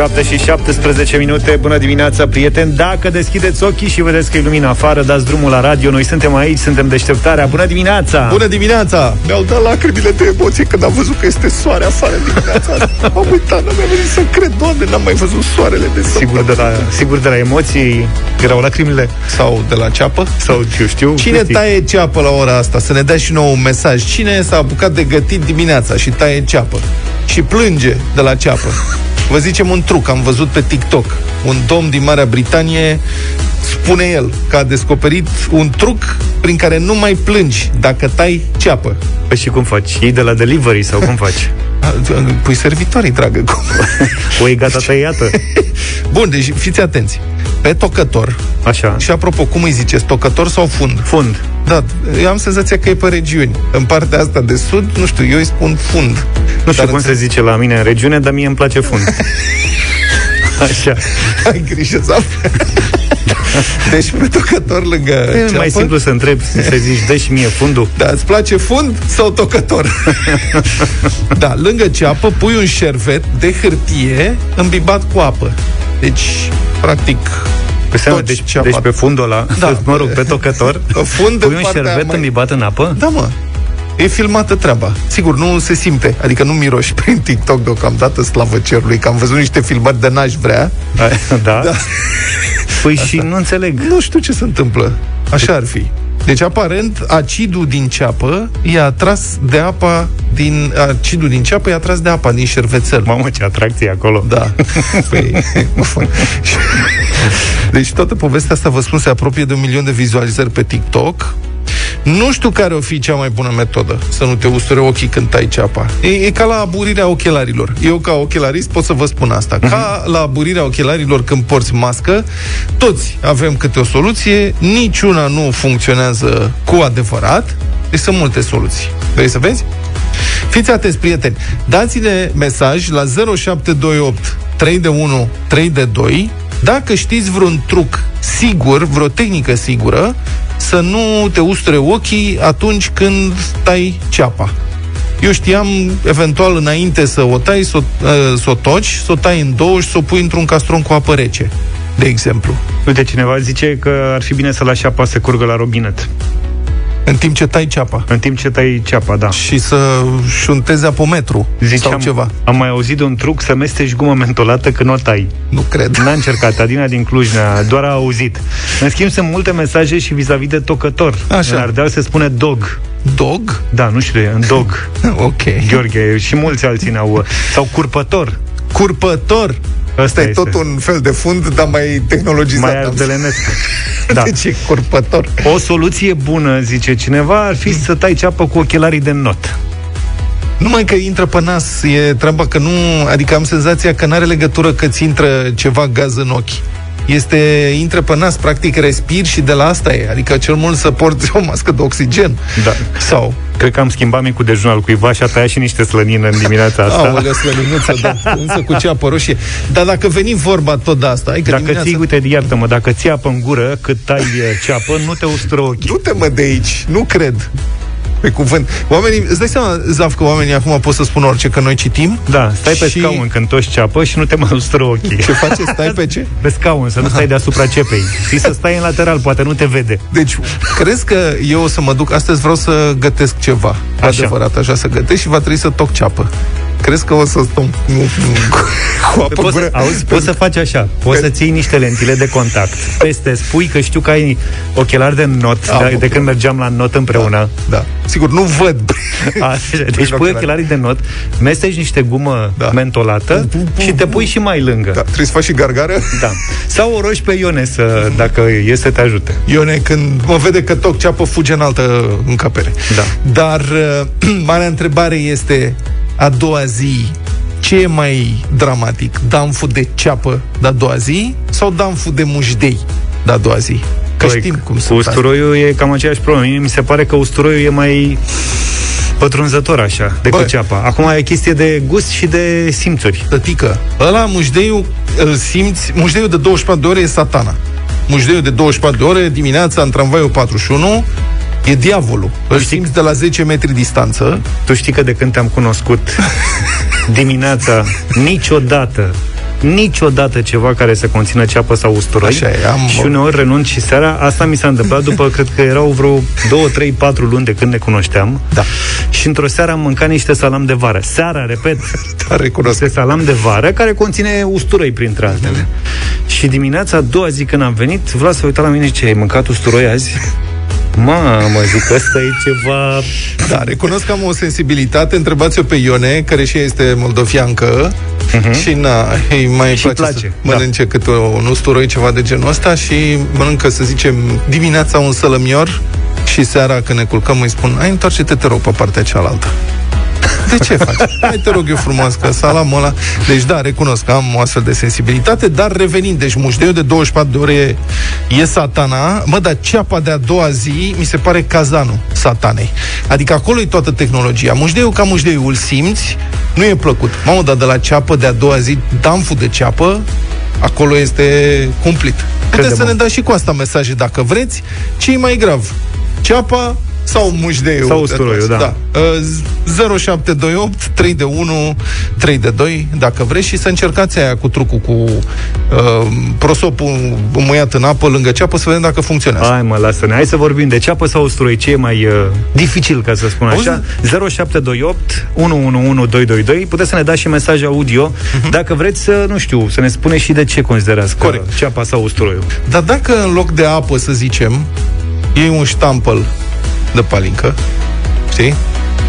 7 și 17 minute, bună dimineața, prieteni Dacă deschideți ochii și vedeți că e lumină afară Dați drumul la radio, noi suntem aici, suntem deșteptarea Bună dimineața! Bună dimineața! Mi-au dat lacrimile de emoție când am văzut că este soare afară dimineața Am uitat, nu mi-a venit să cred, doamne, n-am mai văzut soarele de Sigur de, la, sigur de la emoții erau lacrimile? Sau de la ceapă? Sau eu știu Cine câtii? taie ceapă la ora asta? Să ne dea și nou un mesaj Cine s-a apucat de gătit dimineața și taie ceapă? Și plânge de la ceapă Vă zicem un truc, am văzut pe TikTok. Un domn din Marea Britanie spune el că a descoperit un truc prin care nu mai plângi dacă tai ceapă. Păi și cum faci? Ei de la delivery sau cum faci? Pui servitorii, dragă. Cum? o e gata tăiată. Bun, deci fiți atenți. Pe tocător. Așa. Și apropo, cum îi ziceți? Tocător sau fund? Fund. Da, eu am senzația că e pe regiuni. În partea asta de sud, nu știu, eu îi spun fund. Nu știu Dar cum se zice la mine în regiune, dar mie îmi place fund. Așa. Ai grijă să Deci tocător lângă E ceapă? mai simplu să întreb, să zici, dă și mie fundul. Da, îți place fund sau tocător? da, lângă ceapă pui un șervet de hârtie îmbibat cu apă. Deci, practic, pe seama, deci, deci pe fundul ăla, da. mă rog, pe tocător, fund pui un șervet mai... îmbibat în apă? Da, mă. E filmată treaba. Sigur, nu se simte, adică nu miroși prin TikTok deocamdată, slavă cerului, că am văzut niște filmări de n-aș vrea. Da? da. Păi Asta. și nu înțeleg. Nu știu ce se întâmplă. Așa ar fi. Deci, aparent, acidul din ceapă e atras de apa din... Acidul din ceapă e atras de apa din șervețel. Mamă, ce atracție acolo. Da. Păi, deci toată povestea asta, vă spun, se apropie de un milion de vizualizări pe TikTok. Nu știu care o fi cea mai bună metodă să nu te usture ochii când tai ceapa. E, e ca la aburirea ochelarilor. Eu, ca ochelarist, pot să vă spun asta. Uh-huh. Ca la aburirea ochelarilor când porți mască, toți avem câte o soluție, niciuna nu funcționează cu adevărat. Deci sunt multe soluții. Vrei să vezi? Fiți atenți, prieteni. Dați-ne mesaj la 0728 3 de 1 3 de 2 dacă știți vreun truc sigur, vreo tehnică sigură, să nu te usture ochii atunci când tai ceapa. Eu știam, eventual, înainte să o tai, să o, uh, să o toci, să o tai în două și să o pui într-un castron cu apă rece, de exemplu. Uite, cineva zice că ar fi bine să lași apa să curgă la robinet. În timp ce tai ceapa. În timp ce tai ceapa, da. Și să șuntezi apometru Ziceam, sau ceva. Am mai auzit de un truc să mesteci gumă mentolată când o tai. Nu cred. N-a încercat. Adina din Cluj doar a auzit. În schimb, sunt multe mesaje și vis-a-vis de tocător. Așa. În Ardeal se spune dog. Dog? Da, nu știu, în dog. ok. Gheorghe și mulți alții n-au. Sau curpător. Curpător? Asta e tot un fel de fund, dar mai tehnologizat. Mai ardelenesc. da. Deci e curpător. O soluție bună, zice cineva, ar fi mm. să tai ceapă cu ochelarii de not. Numai că intră pe nas, e treaba că nu... Adică am senzația că nu are legătură că ți intră ceva gaz în ochi este, intră pe nas, practic respiri și de la asta e. Adică cel mult să porți o mască de oxigen. Da. Sau... Cred că am schimbat micul dejun al cuiva și a tăiat și niște slănină în dimineața asta. Aolea, slăninuță, da, însă cu ceapă roșie. Dar dacă venim vorba tot de asta... Ai că dacă dimineața... ții, uite, iartă-mă, dacă ții apă în gură cât tai ceapă, nu te ustură ochii. Du-te, mă, de aici, nu cred pe cuvânt. Oamenii, îți dai seama, Zaf, că oamenii acum pot să spună orice, că noi citim? Da, stai pe și... scaun când toți ceapă și nu te mai ustră ochii. Ce faci? Stai pe ce? Pe scaun, să nu stai deasupra cepei. Și să stai în lateral, poate nu te vede. Deci, crezi că eu o să mă duc, astăzi vreau să gătesc ceva. Așa. Adevărat, așa să gătesc și va trebui să toc ceapă. Crezi că o să stăm nu, nu, cu apă poți, să, auzi, poți să faci așa. Poți să ții niște lentile de contact. Peste spui că știu că ai ochelari de not A, de, de când mergeam la not împreună. Da, da. Sigur, nu văd. A, deci pui ochelarii de not, mesteci niște gumă da. mentolată și te pui și mai lângă. Da, trebuie să faci și gargară? Da. Sau o rogi pe Ione să, dacă e să te ajute. Ione, când mă vede că toc ceapă, fuge în altă încăpere. Da. Dar uh, marea întrebare este a doua zi ce e mai dramatic? Damful de ceapă de a doua zi sau damful de mușdei de a doua zi? Că păi, știm cum sunt usturoiul asta. e cam aceeași problemă. mi se pare că usturoiul e mai pătrunzător așa, decât Bă, ceapa. Acum e chestie de gust și de simțuri. Tătică, ăla mușdeiul îl simți, mușdeiul de 24 de ore e satana. Mușdeiul de 24 de ore, dimineața în tramvaiul 41, E diavolul. Îl știi... simți de la 10 metri distanță. Tu știi că de când te-am cunoscut dimineața, niciodată niciodată ceva care să conțină ceapă sau usturoi. Așa e, am... Și uneori renunț și seara. Asta mi s-a întâmplat după, cred că erau vreo 2, 3, 4 luni de când ne cunoșteam. Da. Și într-o seară am mâncat niște salam de vară. Seara, repet, da, recunosc. niște salam de vară care conține usturoi printre altele. Și dimineața, a doua zi când am venit, vreau să uitat la mine ce ai mâncat usturoi azi? Mamă, zic, ăsta e ceva... Da, recunosc că am o sensibilitate. Întrebați-o pe Ione, care și ea este moldofiancă. Uh-huh. Și na, îi mai Și place, place, să da. mănânce câte un usturoi, ceva de genul ăsta și mănâncă, să zicem, dimineața un sălămior și seara când ne culcăm îi spun, ai întoarce-te, te rog, pe partea cealaltă. De ce faci? Hai te rog eu frumos că salamul ăla... Deci da, recunosc că am o astfel de sensibilitate, dar revenind, deci mușteiul de 24 de ore e satana, mă, dar ceapa de a doua zi mi se pare cazanul satanei. Adică acolo e toată tehnologia. Mușteiul ca mușteiul îl simți, nu e plăcut. Mamă, dar de la ceapă de a doua zi, damful de ceapă, acolo este cumplit. Puteți Crede-mă. să ne dați și cu asta mesaje dacă vreți. Ce e mai grav? Ceapa sau mușdeiul? Sau usturoiul, da. da. Uh, 0728 3 de 1 3 de 2 dacă vreți și să încercați aia cu trucul cu uh, prosopul muiat în apă lângă ceapă să vedem dacă funcționează. Hai mă, lasă-ne. Hai să vorbim de ceapă sau usturoi. Ce e mai uh, dificil, ca să spun așa? 0728 111222. Puteți să ne dați și mesaj audio. Dacă vreți să, nu știu, să ne spuneți și de ce considerați că Corect. ceapa sau usturoiul. Dar dacă în loc de apă, să zicem, iei un ștampăl de palincă, știi?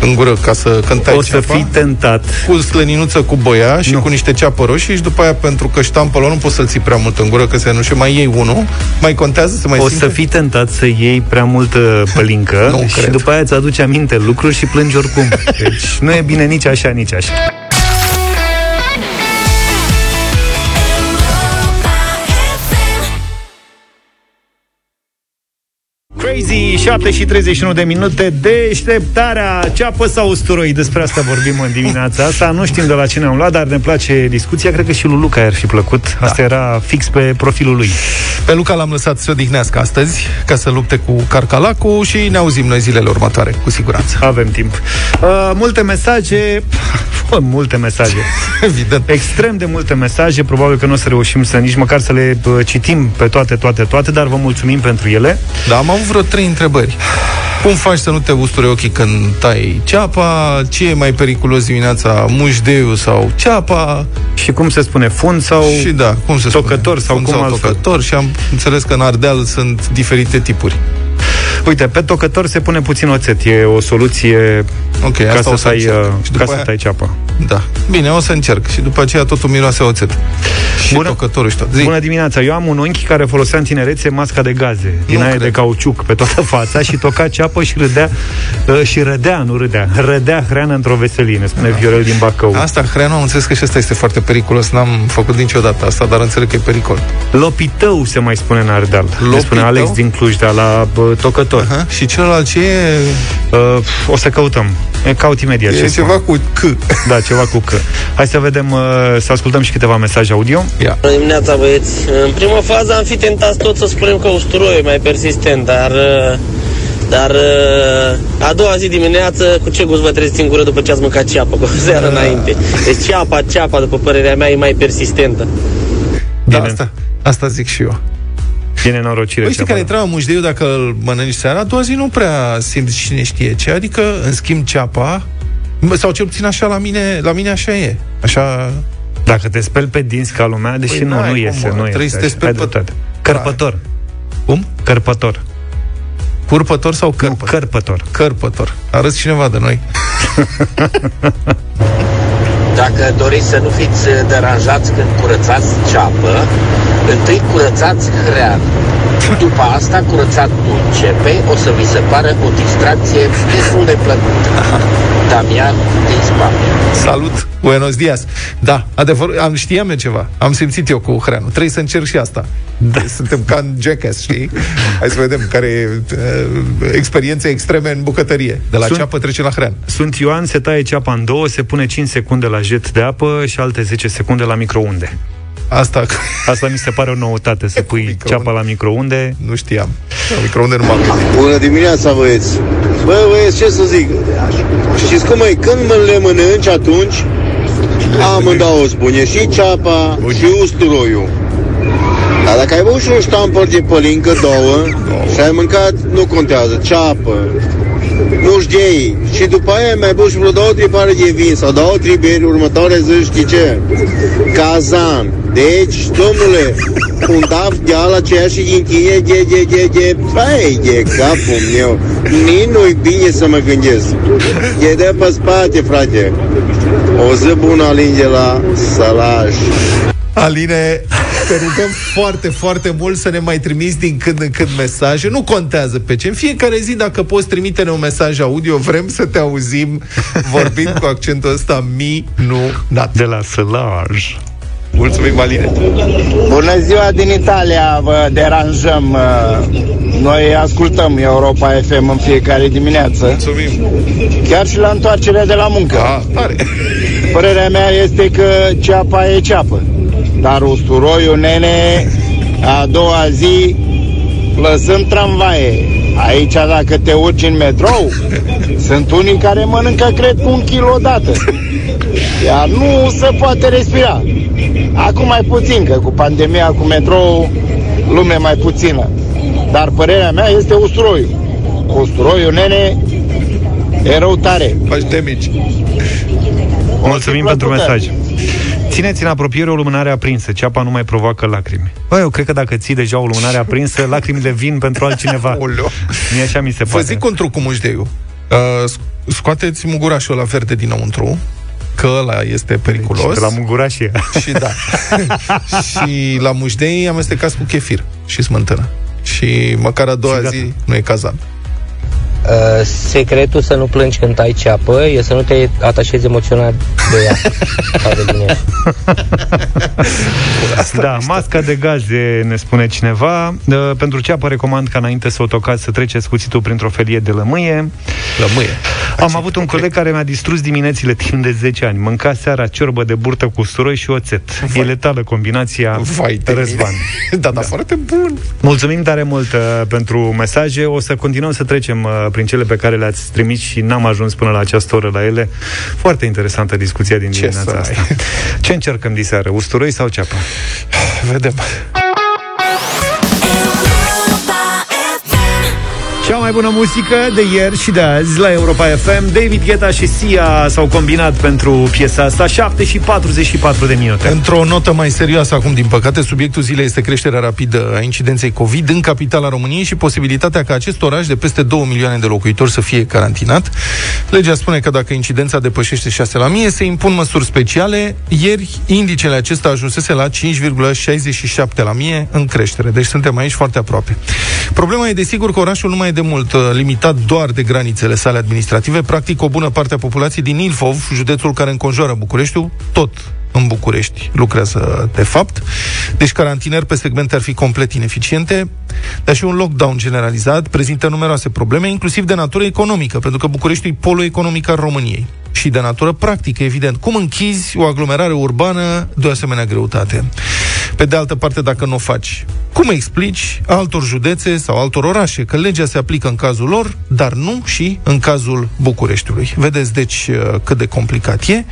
În gură ca să cântai o să ceapa, fii tentat. cu slăninuță cu boia și Nu. cu niște ceapă roșie și după aia, pentru că ștampălul nu poți să-l ții prea mult în gură, că se nu și mai iei unul, mai contează să mai O simte? să fii tentat să iei prea multă pălincă Nu și cred. după aia îți aduce aminte lucruri și plângi oricum. Deci nu e bine nici așa, nici așa. Crazy, 7 și 31 de minute Deșteptarea, ceapă sau usturoi? Despre asta vorbim în dimineața asta. Nu știm de la cine am luat, dar ne place discuția. Cred că și lui Luca ar fi plăcut. Asta era fix pe profilul lui. Pe Luca l-am lăsat să se odihnească astăzi, ca să lupte cu carcalacul și ne auzim noi zilele următoare, cu siguranță. Avem timp. Uh, Multe mesaje. Bă, Multe mesaje. Evident. Extrem de multe mesaje. Probabil că nu o să reușim să nici măcar să le uh, citim Pe toate, toate, toate Dar vă mulțumim pentru ele. Da, am avut vreo trei întrebări. Cum faci să nu te usture ochii când tai ceapa? Ce e mai periculos dimineața, mușdeiul sau ceapa? Și cum se spune, fund sau și da, cum se tocător spune? sau Fund cum sau altfel? tocător și am înțeles că în Ardeal sunt diferite tipuri. Uite, pe tocător se pune puțin oțet E o soluție Ok, ca asta să, o să tai, încerc. uh, Și ca după să aia- tai ceapa Da. Bine, o să încerc. Și după aceea totul miroase a oțet. Și Bună- tocătorul și tot. Zi. Bună dimineața, eu am un unchi care folosea în tinerețe masca de gaze Din Nu aia cred. de cauciuc pe toată fața Și toca ceapă și râdea uh, Și rădea, nu râdea Rădea hreană într-o veseline Spune Viorel din Bacău Asta, hreanu, am înțeles că și asta este foarte periculos. N-am făcut niciodată asta, dar înțeleg că e pericol. Lopitău se mai spune în Ardeal Ne spune Lopitău? Alex din Cluj, de la bă, tocător Aha. Și celălalt ce e? uh, O să căutăm E, Caut imediat ce E spun. ceva cu C. Da, ceva cu că. Hai să vedem, uh, să ascultăm și câteva mesaje audio. Ia. Bună dimineața, băieți. În prima fază am fi tentat tot să spunem că usturoi e mai persistent, dar... uh, Dar uh, a doua zi dimineață, cu ce gust vă treziți în gură după ce ați mâncat ceapă, cu o seară înainte? Deci ceapa, ceapa, după părerea mea, e mai persistentă. Da, Bine. asta, asta zic și eu. E nenorocire. Păi știi ceapa. care e treaba mușdeiul dacă îl mănânci seara, a doua zi nu prea simți cine știe ce, adică în schimb ceapa, mă, sau cel puțin așa la mine, la mine așa e. Așa, Dacă te speli pe dinți ca lumea, deși Păi nu, n-ai nu cum, iese, mă, nu trebuie iese. să te așa. speli Ai pe- dreptate. Cărpător. cum? Cărpător. Curpător sau Nu, cărpător? cărpător. Cărpător. Arăți cineva de noi. Dacă doriți să nu fiți deranjați când curățați ceapă, întâi curățați hrean. După asta, curățat începe, o să vi se pară o distracție destul de plăcută. Damian din Spania. Salut, buenos dias. Da, adevăr, am știam eu ceva. Am simțit eu cu hreanul. Trebuie să încerc și asta. Da. Suntem ca în Jackass, știi? Hai să vedem care e uh, experiențe extreme în bucătărie. De la Sunt- ceapă trece la hrean. Sunt Ioan, se taie ceapa în două, se pune 5 secunde la jet de apă și alte 10 secunde la microunde. Asta Asta mi se pare o noutate, să pui microunde. ceapa la microunde. nu știam. La microunde nu m-am gândit. Bună dimineața, băieți! Bă, băieți, ce să zic? Știți cum e? Când mă le mănânci atunci, Amândouă spune și ceapa și usturoiul. Dar dacă ai avut și un ștampăr de pălincă, două, și ai mâncat, nu contează, ceapă, mușghei și după aia mai băut și vreo două, trei pare de vin sau două, trei beri, următoare zi știi ce? Cazan. Deci, domnule, un daf de ala ceea și din tine, de, de, de, de, bai, de capul meu. Nici nu-i bine să mă gândesc. E de pe spate, frate. O zi bună alinge la salaj. Aline, te rugăm foarte, foarte mult să ne mai trimiți din când în când mesaje. Nu contează pe ce. În fiecare zi, dacă poți trimite-ne un mesaj audio, vrem să te auzim vorbind cu accentul ăsta minunat. De la Sălaj. Mulțumim, Aline. Bună ziua din Italia, vă deranjăm. Noi ascultăm Europa FM în fiecare dimineață. Mulțumim. Chiar și la întoarcerea de la muncă. A, tare. Părerea mea este că ceapa e ceapă. Dar usturoiul, nene, a doua zi, lăsând tramvaie. Aici, dacă te urci în metrou, sunt unii care mănâncă, cred, cu un kilo odată. Iar nu se poate respira. Acum mai puțin, că cu pandemia, cu metrou, lume mai puțină. Dar părerea mea este usturoiul. Usturoiul, nene, e rău tare. Faci temici. Mulțumim fi pentru plăcută. mesaj. Țineți în apropiere o lumânare aprinsă. Ceapa nu mai provoacă lacrimi. Bă, eu cred că dacă ții deja o lumânare aprinsă, lacrimile vin pentru altcineva. Oleo. Mie așa mi se Vă pare. zic un truc cu mușdeiul. Uh, sc- scoateți mugurașul la verde dinăuntru, că ăla este periculos. De la mugurașie. Și da. și la mușdei amestecați cu chefir și smântână. Și măcar a doua Și gata. zi nu e cazan. Uh, secretul să nu plângi când ai ceapă e să nu te atașezi emoțional de ea sau de bine. Da, masca de gaze, ne spune cineva. Uh, Pentru ceapă recomand ca înainte să o tocați să treceți cuțitul printr-o felie de lămâie. Lămâie. Am avut un coleg care mi-a distrus diminețile timp de 10 ani. Mânca seara ciorbă de burtă cu usturoi și oțet. E letală combinația Vai de Răzvan. mine. da, da, foarte bun. Mulțumim tare mult uh, pentru mesaje. O să continuăm să trecem uh, prin cele pe care le-ați trimis și n-am ajuns până la această oră la ele. Foarte interesantă discuția din Ce dimineața să asta. ai? Ce încercăm diseară? Usturoi sau ceapă? Vedem. Mai bună muzică de ieri și de azi la Europa FM. David Guetta și Sia s-au combinat pentru piesa asta 7 și 44 de minute. Într-o notă mai serioasă acum, din păcate, subiectul zilei este creșterea rapidă a incidenței COVID în capitala României și posibilitatea ca acest oraș de peste 2 milioane de locuitori să fie carantinat. Legea spune că dacă incidența depășește 6 la mie, se impun măsuri speciale. Ieri, indicele acesta ajunsese la 5,67 la mie în creștere. Deci suntem aici foarte aproape. Problema e, desigur, că orașul nu mai e de mult uh, limitat doar de granițele sale administrative. Practic, o bună parte a populației din Ilfov, județul care înconjoară Bucureștiul, tot în București lucrează de fapt. Deci carantinări pe segmente ar fi complet ineficiente, dar și un lockdown generalizat prezintă numeroase probleme, inclusiv de natură economică, pentru că Bucureștiul e polul economic al României și de natură practică, evident. Cum închizi o aglomerare urbană de o asemenea greutate? Pe de altă parte, dacă nu o faci, cum explici altor județe sau altor orașe că legea se aplică în cazul lor, dar nu și în cazul Bucureștiului? Vedeți, deci, uh, cât de complicat e.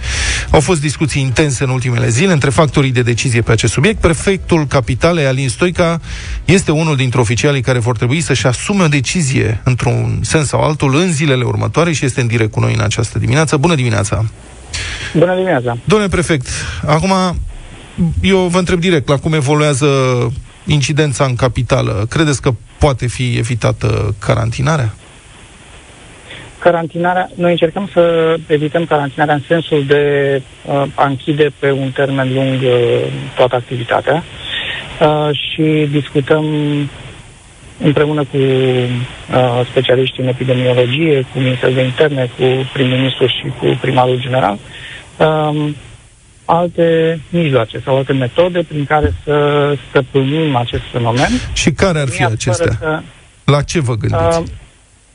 Au fost discuții intense în ultimele zile între factorii de decizie pe acest subiect. Prefectul capitalei, Alin Stoica, este unul dintre oficialii care vor trebui să-și asume o decizie într-un sens sau altul în zilele următoare și este în direct cu noi în această dimineață. Bună dimineața! Bună dimineața! Domnule prefect, acum eu vă întreb direct, la cum evoluează incidența în capitală, credeți că poate fi evitată carantinarea? Carantinarea, noi încercăm să evităm carantinarea în sensul de uh, a închide pe un termen lung uh, toată activitatea uh, și discutăm împreună cu uh, specialiștii în epidemiologie, cu Ministerul de Interne, cu prim-ministru și cu primarul general, um, alte mijloace sau alte metode prin care să stăpânim acest fenomen. Și care ar fi Fără acestea? să- La ce vă gândiți? Uh,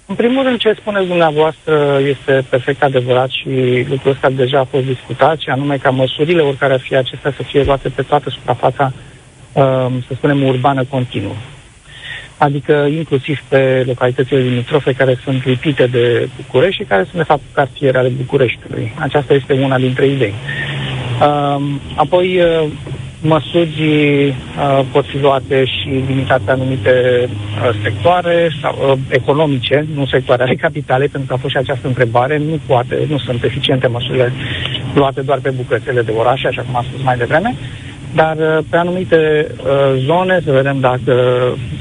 în primul rând, ce spuneți dumneavoastră este perfect adevărat și lucrul ăsta deja a fost discutat, și anume ca măsurile, oricare ar fi acestea, să fie luate pe toată suprafața, uh, să spunem, urbană continuă. Adică inclusiv pe localitățile limitrofe care sunt lipite de București și care sunt, de fapt, cartiere ale Bucureștiului. Aceasta este una dintre idei. Um, apoi, uh, măsuri uh, pot fi luate și limitate pe anumite uh, sectoare sau uh, economice, nu sectoare ale capitale, pentru că a fost și această întrebare. Nu poate, nu sunt eficiente măsurile luate doar pe bucățele de orașe, așa cum am spus mai devreme, dar uh, pe anumite uh, zone să vedem dacă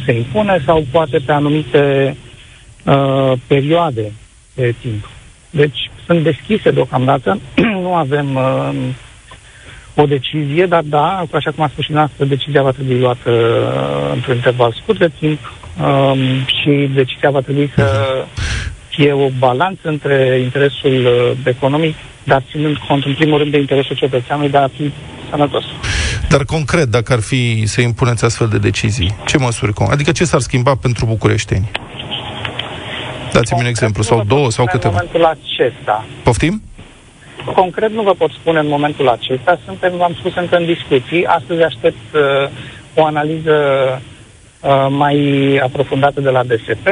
se impune sau poate pe anumite uh, perioade de timp. Deci sunt deschise deocamdată, nu avem uh, o decizie, dar da, așa cum a spus și noastră, decizia va trebui luată uh, într-un interval scurt de timp um, și decizia va trebui să fie o balanță între interesul uh, economic, dar ținând cont în primul rând de interesul cetățeanului de a fi sănătos. Dar concret, dacă ar fi să impuneți astfel de decizii, ce măsuri? con- Adică ce s-ar schimba pentru bucureșteni? Dați-mi un exemplu, sau două, sau În câteva. momentul acesta, Poftim? Concret nu vă pot spune în momentul acesta, suntem, v-am spus, încă în discuții. Astăzi aștept uh, o analiză uh, mai aprofundată de la DSP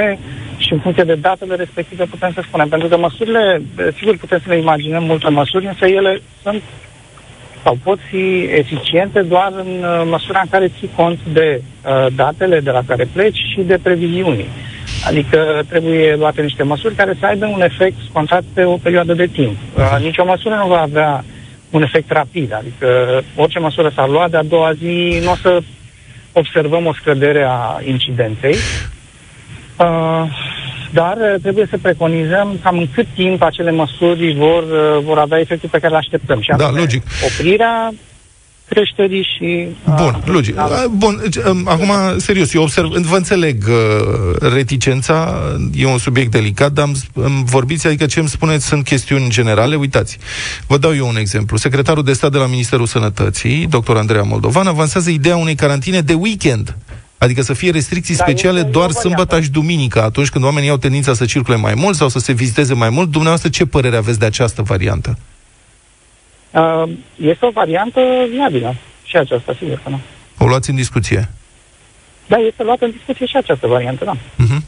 și în funcție de datele respective putem să spunem. Pentru că măsurile, eh, sigur putem să ne imaginăm multe măsuri, însă ele sunt sau pot fi eficiente doar în uh, măsura în care ții cont de uh, datele de la care pleci și de previziuni. Adică trebuie luate niște măsuri care să aibă un efect scontat pe o perioadă de timp. Uh, nicio măsură nu va avea un efect rapid, adică orice măsură s-ar lua, de-a doua zi nu o să observăm o scădere a incidenței. Uh, dar uh, trebuie să preconizăm cam în cât timp acele măsuri vor, uh, vor avea efectul pe care îl așteptăm. Și Da, anume logic. Oprirea creșterii și... Bun, logic. A, Bun, deci, um, acum, serios, eu observ, vă înțeleg uh, reticența, e un subiect delicat, dar îmi, îmi vorbiți, adică ce îmi spuneți sunt chestiuni generale. Uitați, vă dau eu un exemplu. Secretarul de stat de la Ministerul Sănătății, dr. Andreea Moldovan, avansează ideea unei carantine de weekend. Adică să fie restricții Da, speciale este o doar variantă. sâmbătă și duminică, atunci când oamenii au tendința să circule mai mult sau să se viziteze mai mult. Dumneavoastră, ce părere aveți de această variantă? Uh, este o variantă viabilă și aceasta, sigur că nu. O luați în discuție. Da, este luată în discuție și această variantă, da. Mhm.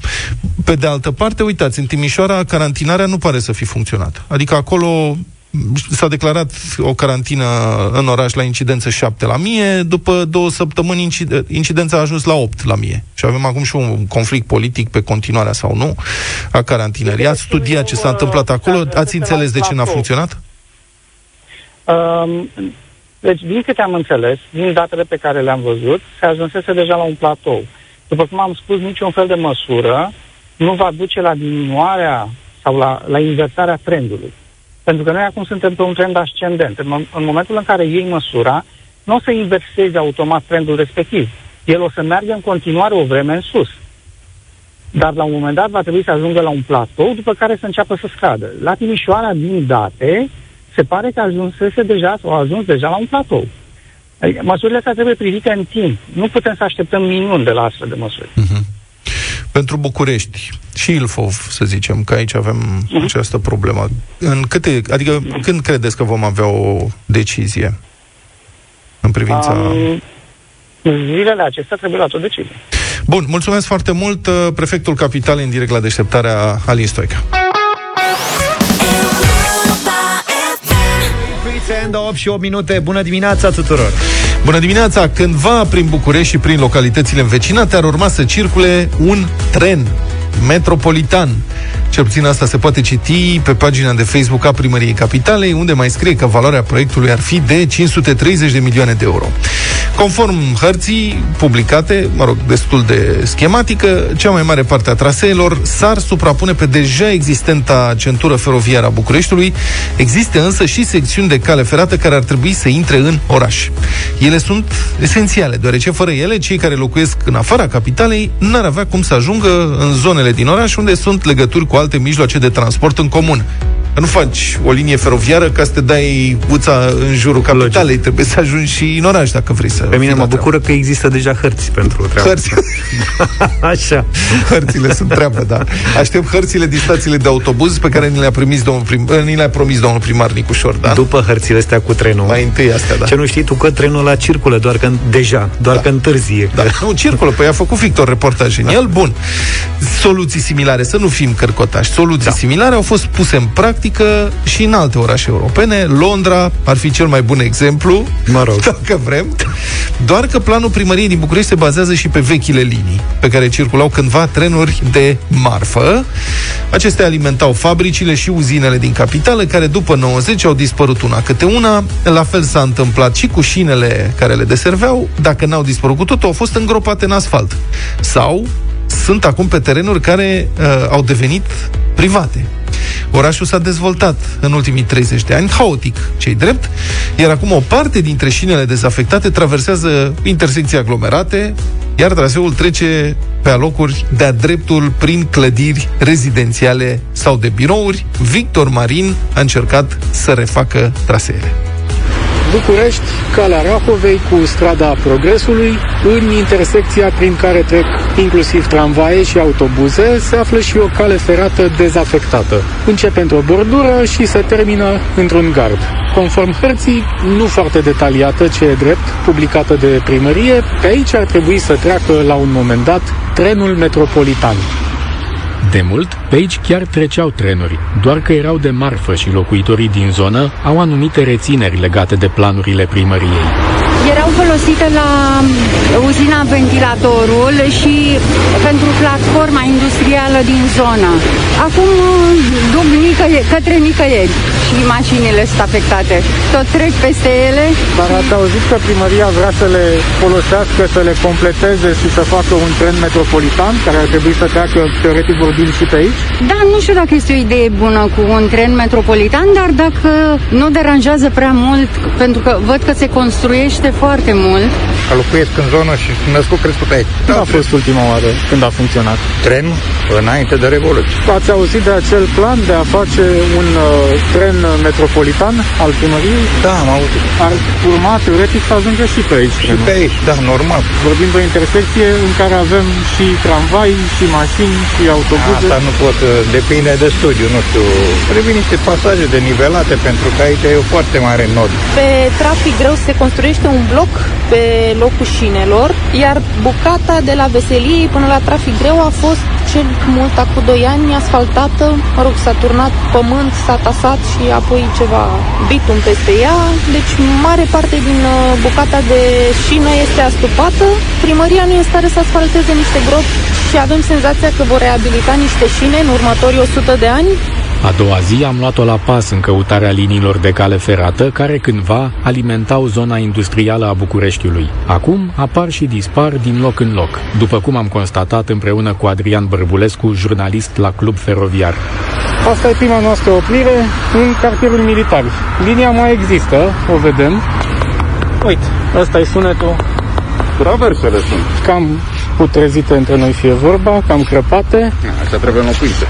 Pe de altă parte, uitați, în Timișoara carantinarea nu pare să fi funcționat. Adică acolo m, s-a declarat o carantină în oraș la incidență 7 la mie, după două săptămâni incid- incidența a ajuns la 8 la mie. Și avem acum și un conflict politic pe continuarea sau nu a carantinării. Ați studiat ce s-a întâmplat acolo? Ați înțeles de ce n-a funcționat? Um, deci, din câte am înțeles, din datele pe care le-am văzut, se ajunsese deja la un platou. După cum am spus, niciun fel de măsură nu va duce la diminuarea sau la, la inversarea trendului. Pentru că noi acum suntem pe un trend ascendent. În, mo- în momentul în care iei măsura, nu o să inversezi automat trendul respectiv. El o să meargă în continuare o vreme în sus. Dar la un moment dat va trebui să ajungă la un platou, după care să înceapă să scadă. La Timișoara, din date, se pare că ajunsese deja, sau a ajuns deja la un platou. Adică măsurile astea trebuie privite în timp. Nu putem să așteptăm minuni de la astfel de măsuri. Pentru București și Ilfov, să zicem, că aici avem Mhm. această problemă. În câte, adică când credeți că vom avea o decizie în privința... Um, zilele acestea trebuie luat o decizie. Bun, mulțumesc foarte mult. uh, Prefectul Capitalei în direct la deșteptarea Alin Stoica. Weekend, 8 și 8 minute. Bună dimineața tuturor! Bună dimineața! Cândva prin București și prin localitățile învecinate ar urma să circule un tren metropolitan. Cel puțin asta se poate citi pe pagina de Facebook a Primăriei Capitalei, unde mai scrie că valoarea proiectului ar fi de 530 de milioane de euro. Conform hărții publicate, mă rog, destul de schematică, cea mai mare parte a traseelor s-ar suprapune pe deja existenta centură feroviară a Bucureștiului. Există însă și secțiuni de cale ferată care ar trebui să intre în oraș. Ele sunt esențiale, deoarece fără ele, cei care locuiesc în afara capitalei n-ar avea cum să ajungă în zonele din oraș unde sunt legături cu alte mijloace de transport în comun. Că nu faci o linie feroviară ca să te dai uța în jurul capitalei. Logic. Trebuie să ajungi și în oraș dacă vrei să Pe mine fii mă la treabă. bucură că există deja hărți pentru treaba Hărți. Așa. Hărțile sunt treabă, da. Aștept hărțile din stațiile de autobuz pe care ni le-a, primis domnul prim, eh, ni le-a promis domnul primar Nicușor, da? După hărțile astea cu trenul. Mai întâi astea, da. Ce nu știi tu că trenul la circulă doar că deja, doar Da. că întârzie. Da, nu, circulă, păi a făcut Victor reportaj în el. Bun. Soluții similare, să nu fim cărcotași. Soluții Da. similare au fost puse în practică practică și în alte orașe europene. Londra ar fi cel mai bun exemplu, Mă rog. dacă vrem. Doar că planul primăriei din București se bazează și pe vechile linii, pe care circulau cândva trenuri de marfă. Acestea alimentau fabricile și uzinele din capitală, care după 90 au dispărut una câte una. La fel s-a întâmplat și cu șinele care le deserveau. Dacă n-au dispărut cu totul, au fost îngropate în asfalt. Sau sunt acum pe terenuri care uh, au devenit private. Orașul s-a dezvoltat în ultimii 30 de ani, haotic, cei drept, iar acum o parte dintre șinele dezafectate traversează intersecții aglomerate, iar traseul trece pe alocuri de-a dreptul prin clădiri rezidențiale sau de birouri. Victor Marin a încercat să refacă traseele. București, calea Rahovei cu strada Progresului, în intersecția prin care trec inclusiv tramvaie și autobuze, se află și o cale ferată dezafectată. Începe într-o bordură și se termină într-un gard. Conform hărții, nu foarte detaliată, ce e drept, publicată de primărie, pe aici ar trebui să treacă la un moment dat trenul metropolitan. De mult, pe aici chiar treceau trenuri, doar că erau de marfă și locuitorii din zonă au anumite rețineri legate de planurile primăriei. Erau folosite la uzina ventilatorul și pentru platforma industrială din zonă. Acum duc nicăieri, către nicăieri și mașinile sunt afectate. Tot trec peste ele. Dar ați auzit că primăria vrea să le folosească, să le completeze și să facă un tren metropolitan care ar trebui să treacă teoretic vorbind și pe aici? Da, nu știu dacă este o idee bună cu un tren metropolitan, dar dacă nu deranjează prea mult, pentru că văd că se construiește foarte mult. Că locuiesc în zonă și sunt născut crescut aici. Când a fost ultima oară când a funcționat? Tren înainte de Revoluție. Ați auzit de acel plan de a face un uh, tren metropolitan al primăriei? Da, am auzit. Ar urma teoretic să ajungă și pe aici. Și trenul. pe aici, da, normal. Vorbim de o intersecție în care avem și tramvai, și mașini, și autobuze. Asta nu pot, uh, depinde de studiu, nu știu. Trebuie niște pasaje de nivelate, pentru că aici e o foarte mare nod. Pe trafic greu se construiește un bloc pe locul șinelor, iar bucata de la Veseliei până la trafic greu a fost cel mult acum 2 ani asfaltată, mă rog, s-a turnat pământ, s-a tasat și apoi ceva bitum peste ea, deci mare parte din uh, bucata de șină este astupată. Primăria nu e în stare să asfalteze niște gropi și avem senzația că vor reabilita niște șine în următorii 100 de ani. A doua zi am luat-o la pas în căutarea liniilor de cale ferată care cândva alimentau zona industrială a Bucureștiului. Acum apar și dispar din loc în loc, după cum am constatat împreună cu Adrian Bărbulescu, jurnalist la Club Feroviar. Asta e prima noastră oprire în cartierul militar. Linia mai există, o vedem. Uite, ăsta e sunetul. Traversele sunt. Cam putrezite între noi fie vorba, cam crăpate. Asta trebuie înlocuite.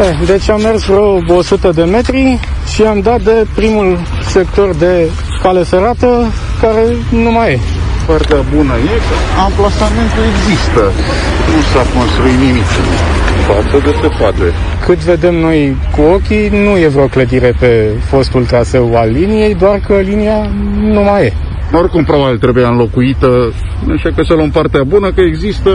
Eh, Deci am mers vreo 100 de metri și am dat de primul sector de cale ferată care nu mai e. Partea bună e că amplasamentul există. Nu s-a construit nimic. Față de se poate. Cât vedem noi cu ochii, nu e vreo clădire pe fostul traseu al liniei, doar că linia nu mai e. Oricum, probabil trebuia înlocuită, așa că să luăm partea bună, că există...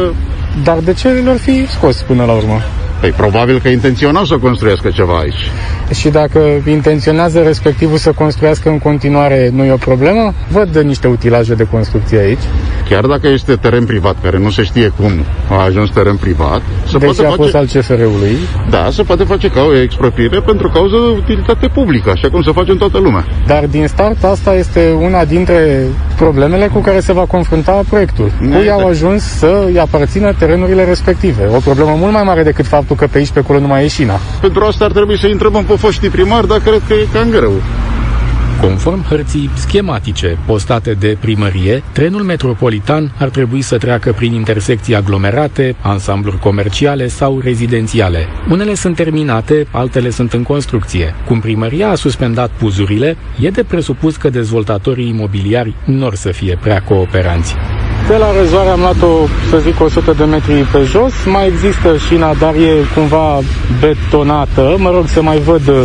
Dar de ce le-ar fi scos până la urmă? Păi probabil că intenționau să construiască ceva aici. Și dacă intenționează respectivul să construiască în continuare, nu e o problemă? Văd de niște utilaje de construcție aici. Chiar dacă este teren privat, care nu se știe cum a ajuns teren privat, se Deci poate a fost face... al CFR-ului. Da, se poate face ca o expropriere pentru cauză de utilitate publică, așa cum se face în toată lumea. Dar din start asta este una dintre problemele cu care se va confrunta proiectul. Cui au ajuns să îi aparțină terenurile respective. O problemă mult mai mare decât faptul că pe aici pe acolo nu mai e șina. Pentru asta ar trebui să întrebăm pe foștii primari, dar cred că e cam greu. Conform hărții schematice postate de primărie, trenul metropolitan ar trebui să treacă prin intersecții aglomerate, ansambluri comerciale sau rezidențiale. Unele sunt terminate, altele sunt în construcție. Cum primăria a suspendat puzurile, e de presupus că dezvoltatorii imobiliari nu or să fie prea cooperanți. De la răzoare am luat-o, să zic, 100 de metri pe jos. Mai există șina, dar e cumva betonată. Mă rog să mai văd uh,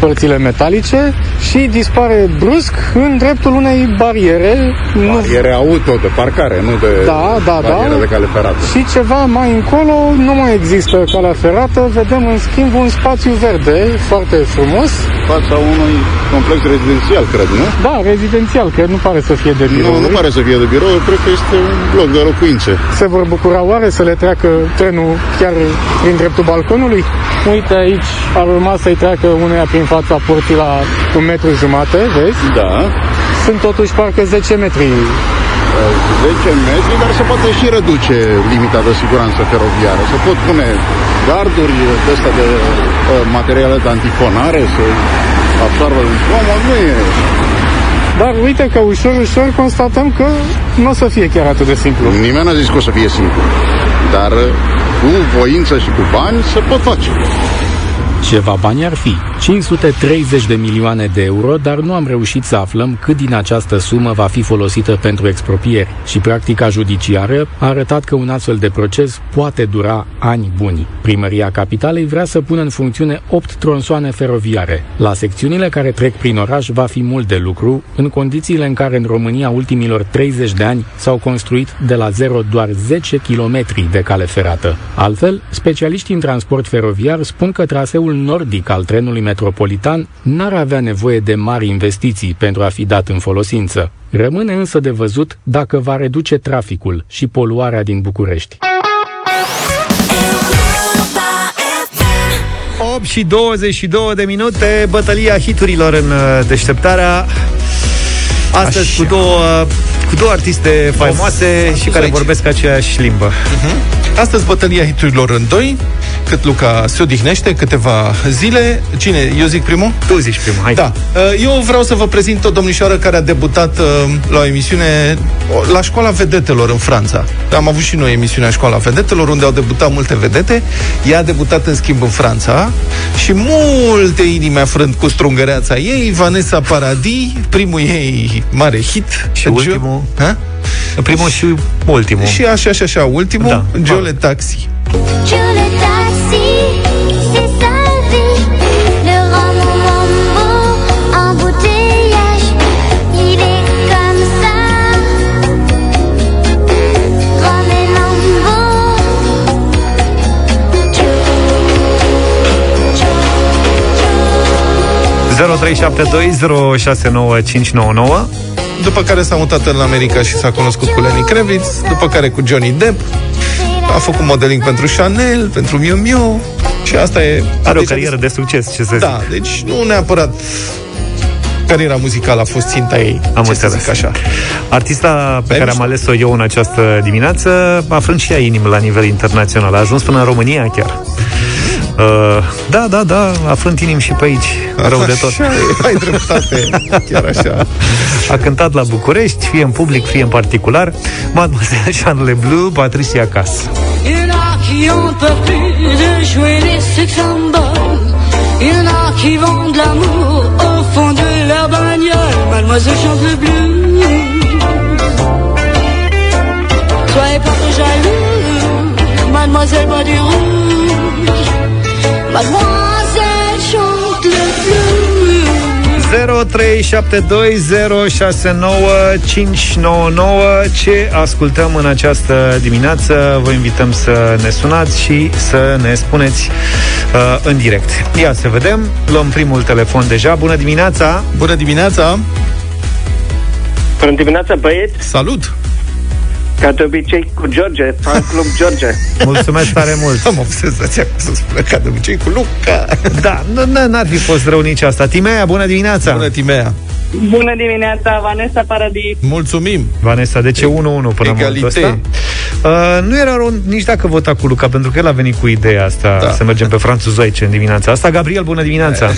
părțile metalice și dispare brusc în dreptul unei bariere. Nu- Bariere auto, de parcare, nu de Da, da, bariere da. de cale ferată. Și ceva mai încolo nu mai există calea ferată, vedem în schimb un spațiu verde foarte frumos. Fața unui complex rezidențial, cred, nu? Da, rezidențial, cred, nu pare să fie de birou. Nu, nu pare să fie de birou, cred că este un bloc de locuințe. Se vor bucura oare să le treacă trenul chiar prin dreptul balconului? Uite aici, ar urma să-i treacă uneia prin fața porții la un metru jumate, vezi? Da. Sunt totuși parcă 10 metri. 10 metri, dar se poate și reduce limita de siguranță feroviară. Se pot pune garduri de astea de uh, materiale de antifonare, să absorbă din zgomot, nu e... Dar uite că ușor, ușor constatăm că nu o să fie chiar atât de simplu. Nimeni n-a zis că o să fie simplu. Dar uh, cu voință și cu bani se pot face. Ceva bani ar fi, 530 de milioane de euro, dar nu am reușit să aflăm cât din această sumă va fi folosită pentru expropieri și practica judiciară a arătat că un astfel de proces poate dura ani buni. Primăria Capitalei vrea să pună în funcțiune 8 tronsoane feroviare. La secțiunile care trec prin oraș va fi mult de lucru, în condițiile în care în România ultimilor 30 de ani s-au construit de la zero doar 10 km de cale ferată. Altfel, specialiștii în transport feroviar spun că traseul nordic al trenului metropolitan n-ar avea nevoie de mari investiții pentru a fi dat în folosință. Rămâne însă de văzut dacă va reduce traficul și poluarea din București. 8 și 22 de minute, bătălia hiturilor în uh, deșteptarea. Astăzi cu două, cu două artiste faimoase și care aici. vorbesc aceeași limbă. Astăzi bătălia hiturilor în doi, cât Luca se odihnește câteva zile. Cine? Eu zic primul? Tu zici primul, hai. Da. Uh, Eu vreau să vă prezint o domnișoară care a debutat uh, la o emisiune o- la Școala Vedetelor în Franța. Am avut și noi emisiunea Școala Vedetelor, unde au debutat multe vedete. Ea a debutat în schimb în Franța și multe inimi afrând cu strungăreața ei, Vanessa Paradis, primul ei mare hit. Și ultimul. Ha? Primul și ultimul. Și așa, așa, așa, ultimul, Da. da. Jole Taxi. Je le taxi, c'est sa vie. Le rhum mambo, embouteillage, il est comme ça. Rhum et mambo. 0372069599 După care s-a mutat în America și s-a cunoscut cu Lenny Kravitz, după care cu Johnny Depp, a făcut modeling pentru Chanel, pentru Miu Miu și asta e... Are o deci- carieră de succes, ce să zic. Da, deci nu neapărat cariera muzicală a fost ținta ei. Am ce să înțeles. zic așa. Artista pe Pe care am mișto. ales-o eu în această dimineață a frânt și ea inimi la nivel internațional. A ajuns până în România chiar. Uh, da, da, da, a frânt inimi și pe aici. Rău de tot. Așa e, ai dreptate, chiar așa. A cântat la București, fie în public, fie în particular. Mademoiselle Jean Leblanc, Patricia Cas. Il y en a qui ont peur plus de jouer les sex symboles. Il y en a qui vendent l'amour au fond de leur bagnole. Mademoiselle chante le blues. Soyez pas trop jaloux. Mademoiselle boit du rouge. Mademoiselle chante le blues. 0372069599 Ce ascultăm în această dimineață Vă invităm să ne sunați și să ne spuneți uh, în direct Ia să vedem, luăm primul telefon deja Bună dimineața! Bună dimineața! Bună dimineața, băieți! Salut! Ca de obicei cu George, fan club George. Mulțumesc tare mult! Am obsesația cu să spună ca de obicei cu Luca. Da, n- n- n-ar fi fost rău nici asta Timea, bună dimineața! Bună, Timea! Bună dimineața, Vanessa Paradis. Mulțumim! Vanessa, de ce 1-1 până în momentul Egalite. ăsta? Uh, nu era rău nici dacă vota cu Luca, pentru că el a venit cu ideea asta Da. să mergem pe franțuzoice în dimineața asta. Gabriel, bună dimineața!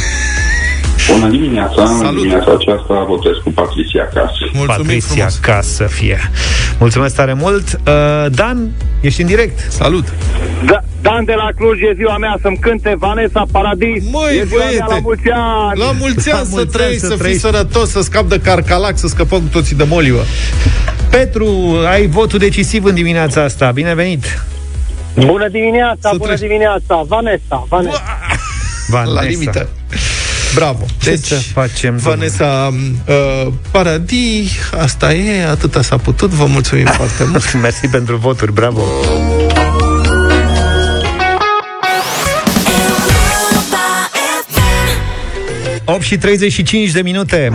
Bună dimineața, în Salut. dimineața aceasta votez cu Patricia Casă. Mulțumim Patricia frumos! ca să fie. Mulțumesc tare mult. Uh, Dan, ești în direct. Salut! Da, Dan de la Cluj, e ziua mea să-mi cânte Vanessa Paradis. Măi, e ziua mea băiete! la mulți ani! La mulți La ani să mulți trăi, ani să să fii trăiești. sănătos, să scap de carcalac, să scăpăm cu toții de moliu. Petru, ai votul decisiv în dimineața asta. Bine venit! Bună dimineața, bună dimineața, Vanessa, Vanessa. Vanessa. La limită. Bravo. Ce să facem, Vanessa uh, Paradis, asta e, atâta s-a putut, vă mulțumim foarte mult. Mersi pentru voturi, bravo! 8 și 35 de minute.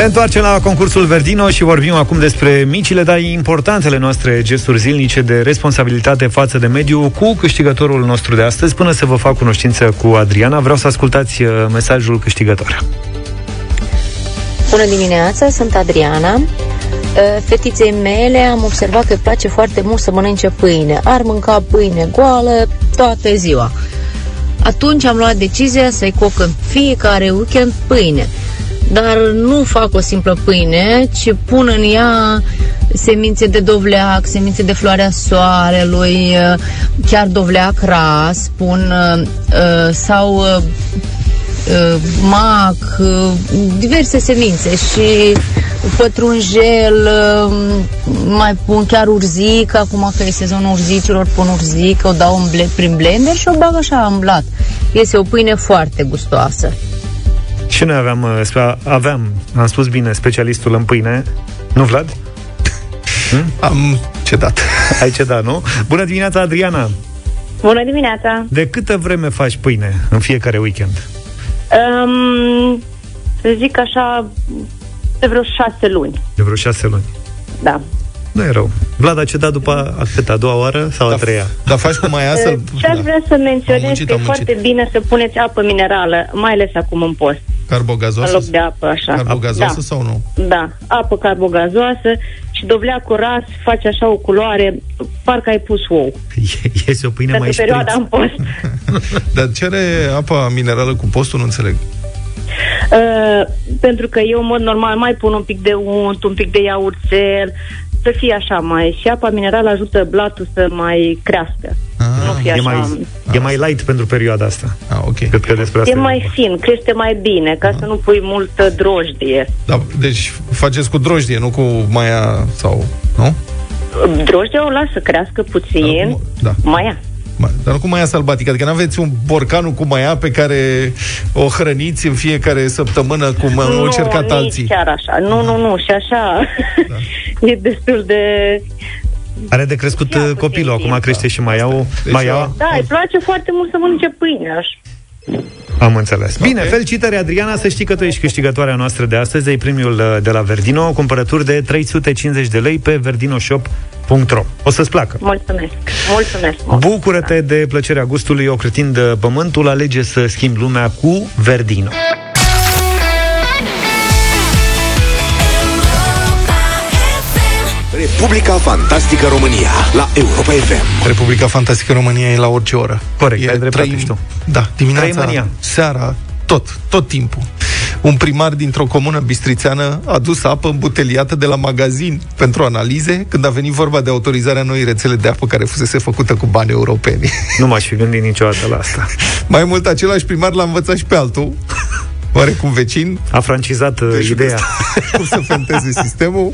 Ne întoarcem la concursul Verdino și vorbim acum despre micile, dar importantele noastre gesturi zilnice de responsabilitate față de mediu cu câștigătorul nostru de astăzi. Până să vă fac cunoștință cu Adriana, vreau să ascultați uh, mesajul câștigător. Bună dimineața, sunt Adriana. Uh, Fetiței mele am observat că îi place foarte mult să mănânce pâine. Ar mânca pâine goală toată ziua. Atunci am luat decizia să-i coc în fiecare weekend pâine. Dar nu fac o simplă pâine, ci pun în ea semințe de dovleac, semințe de floarea soarelui, uh, chiar dovleac ras, pun uh, uh, sau uh, uh, mac, uh, diverse semințe și pătrunjel, uh, mai pun chiar urzic, acum că e sezonul urzicilor, pun urzic, o dau în ble- prin blender și o bag așa în blat. Este o pâine foarte gustoasă. Și noi aveam, uh, spe- aveam, am spus bine, specialistul în pâine. Nu, Vlad? Hmm? Am cedat. Ai cedat, nu? Bună dimineața, Adriana! Bună dimineața! De câtă vreme faci pâine în fiecare weekend? Um, să zic așa, de vreo șase luni. De vreo șase luni. Da. Nu e rău. Vlad a cedat după a câta, a doua oară sau a treia? Dar faci cum mai Uh, Ce aș vrea să menționez muncit, că e am muncit. foarte bine să puneți apă minerală, mai ales acum în post, în Carbogazoasă? loc de apă așa. Carbogazoasă da. sau nu? Da, apă carbogazoasă și dovleacul ras face așa o culoare, parcă ai pus ou. Iese o pâine mai Pentru perioada șpriț. în post. Dar ce are apa minerală cu postul? Nu înțeleg. Uh, pentru că eu, în mod normal, mai pun un pic de unt, un pic de iaurțel, să fie așa mai... Și apa minerală ajută blatul să mai crească. nu fie E așa... mai, e mai light pentru perioada asta. Ah, ok. Cred că despre E asta mai fin, crește mai bine, ca să nu pui multă drojdie. Da, deci faceți cu drojdie, nu cu maia sau... Nu? Drojdia o lasă crească puțin, Da. mai ia. Ma- Dar nu cu maia sălbatică, adică nu aveți un borcanul cu maia pe care o hrăniți în fiecare săptămână cum au încercat nici alții. chiar așa. Nu, nu, nu. Și așa e destul de... Are de crescut uh, copilul, acum crește și mai iau, mai iau. Da, îi place foarte mult să mănânce pâine. Aș... Am înțeles. Bine, felicitări, Adriana, să știi că tu ești câștigătoarea noastră de astăzi, ai premiul uh, de la Verdino, cumpărături de 350 de lei pe verdinoshop.ro. O să-ți placă. Mulțumesc. Mulțumesc. Bucură-te de plăcerea gustului, ocrătind uh, pământul, alege să schimbi lumea cu Verdino. Republica Fantastică România la Europa FM. Republica Fantastică România e la orice oră. Corect, ai dreptate, trăim- știu. Da, dimineața, Trăimânia. seara, tot, tot timpul. Un primar dintr-o comună bistrițeană a dus apă îmbuteliată de la magazin pentru analize când a venit vorba de autorizarea noii rețele de apă care fusese făcută cu bani europeni. Nu m-aș fi gândit niciodată la asta. Mai mult, același primar l-a învățat și pe altul, oarecum vecin, A francizat uh, ideea. cum să fenteze sistemul.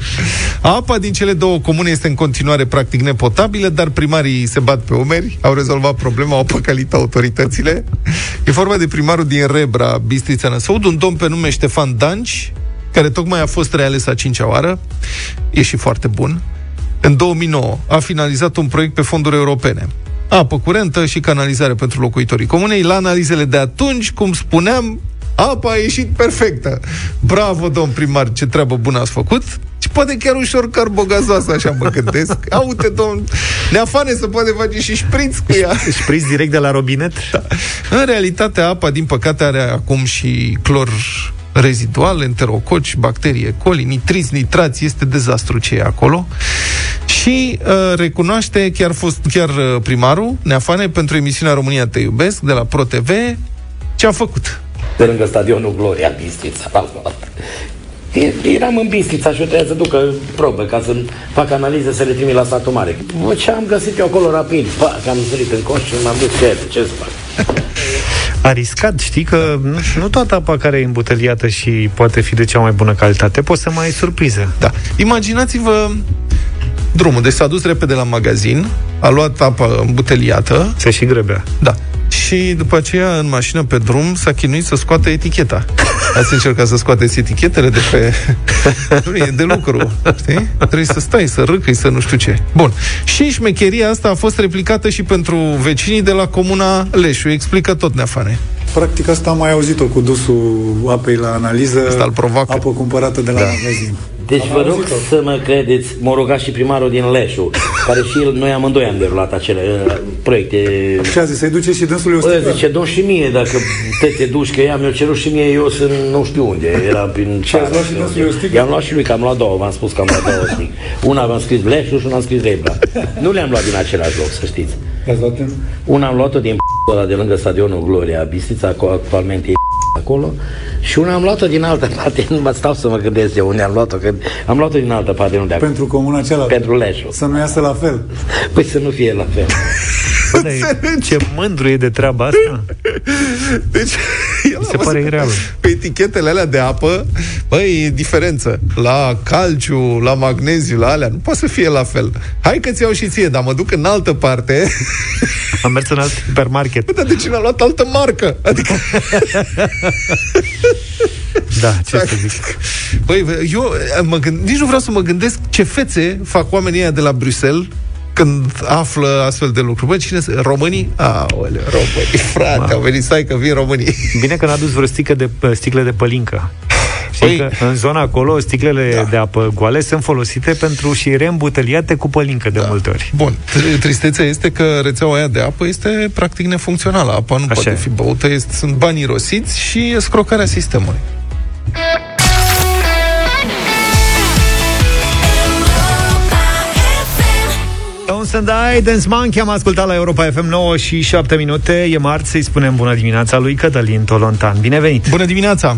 Apa din cele două comune este în continuare practic nepotabilă, dar primarii se bat pe umeri, au rezolvat problema, au păcălit autoritățile. E vorba de primarul din Rebra, Bistrița Năsăud, un domn pe nume Ștefan Danci, care tocmai a fost reales a cincea oară, e și foarte bun. În 2009 a finalizat un proiect pe fonduri europene. Apă curentă și canalizare pentru locuitorii comunei. La analizele de atunci, cum spuneam, apa a ieșit perfectă. Bravo, domn primar, ce treabă bună ați făcut. Și poate chiar ușor carbogazoasă, așa mă gândesc. Aute, domn, neafane să poate face și șpriț cu ea. Șpriț direct de la robinet? Da. În realitate, apa, din păcate, are acum și clor rezidual, enterococi, bacterii E. coli, nitriți, nitrați, este dezastru ce e acolo. Și uh, recunoaște chiar, fost, chiar uh, primarul Neafane pentru emisiunea România Te Iubesc de la ProTV ce a făcut. De lângă stadionul Gloria Bistrița. la Gloria. E- Eram în Bistrița și eu trebuia să ducă probe ca să fac analize să le trimit la statul mare. Bă, ce am găsit eu acolo rapid? Pa, că am sărit în coș și m-am dus ce, ce să fac? A riscat, știi că nu, nu toată apa care e îmbuteliată și poate fi de cea mai bună calitate, poate să mai ai surpriză. Da. Imaginați-vă drumul. Deci s-a dus repede la magazin, a luat apă îmbuteliată. Se și grebea. Da. Și după aceea, în mașină, pe drum, s-a chinuit să scoată eticheta. Ați încercat să scoateți etichetele de pe... Nu, e de lucru, știi? Trebuie să stai, să râcăi, să nu știu ce. Bun. Și șmecheria asta a fost replicată și pentru vecinii de la comuna Leșu. Explică tot, Neafane. Practic asta am mai auzit-o cu dusul apei la analiză. Asta îl provoacă. Apă cumpărată de la Da. magazin. Deci Am vă rog auzit-o. să mă credeți, m-a rugat și primarul din Leșu, care și el, noi amândoi am derulat acele uh, proiecte. Și a zis să-i duce și dânsului o Bă, sticlă. zice, dă și mie, dacă te te duci, că ea mi-a cerut și mie, eu sunt nu știu unde, era prin Și ați luat și dânsului o sticlă? I-am luat și lui, că am luat două, v-am spus că am luat două stic. Una am scris Leșu și una am scris Rebla. Nu le-am luat din același loc, să știți. Ați luat în- Una am luat-o din p- ăla de lângă stadionul Gloria Bistrița, aco- actualmente e acolo, și una am luat-o din altă parte, nu mă stau să mă gândesc eu unde am luat-o, că am luat-o din altă parte, nu de acolo. Pentru comuna cealaltă. Pentru Leșu. Să nu iasă la fel. Păi să nu fie la fel. Bă, dar e- ce mândru e de treaba asta. Deci, el Mi se a pare văzut ireală. Pe etichetele alea de apă, băi, e diferență. La calciu, la magneziu, la alea, nu poate să fie la fel. Hai că ți iau și ție, dar mă duc în altă parte. Am mers în alt supermarket. Bă, dar de ce n-a luat altă marcă? Adică, Da, ce să zic. băi, eu mă gând, nici nu vreau să mă gândesc ce fețe fac oamenii ăia de la Bruxelles când află astfel de lucruri. Băi, cine sunt? Românii? Aoleu, românii, frate, au venit, stai că vin românii. Bine că n-a dus vreo stică de, sticle de pălincă. Știi Păi- că în zona acolo sticlele da. de apă goale sunt folosite pentru și reîmbuteliate cu pălincă de multe ori. Bun, Tri- tristețea este că rețeaua aia de apă este practic nefuncțională. Apa nu Așa poate e. fi băută, este, sunt banii rosiți și e scrocarea sistemului. Don't Stand I, Dance Monkey, am ascultat la Europa FM 9 și 7 minute. E marți, să-i spunem bună dimineața lui Cătălin Tolontan. Bine venit! Bună dimineața!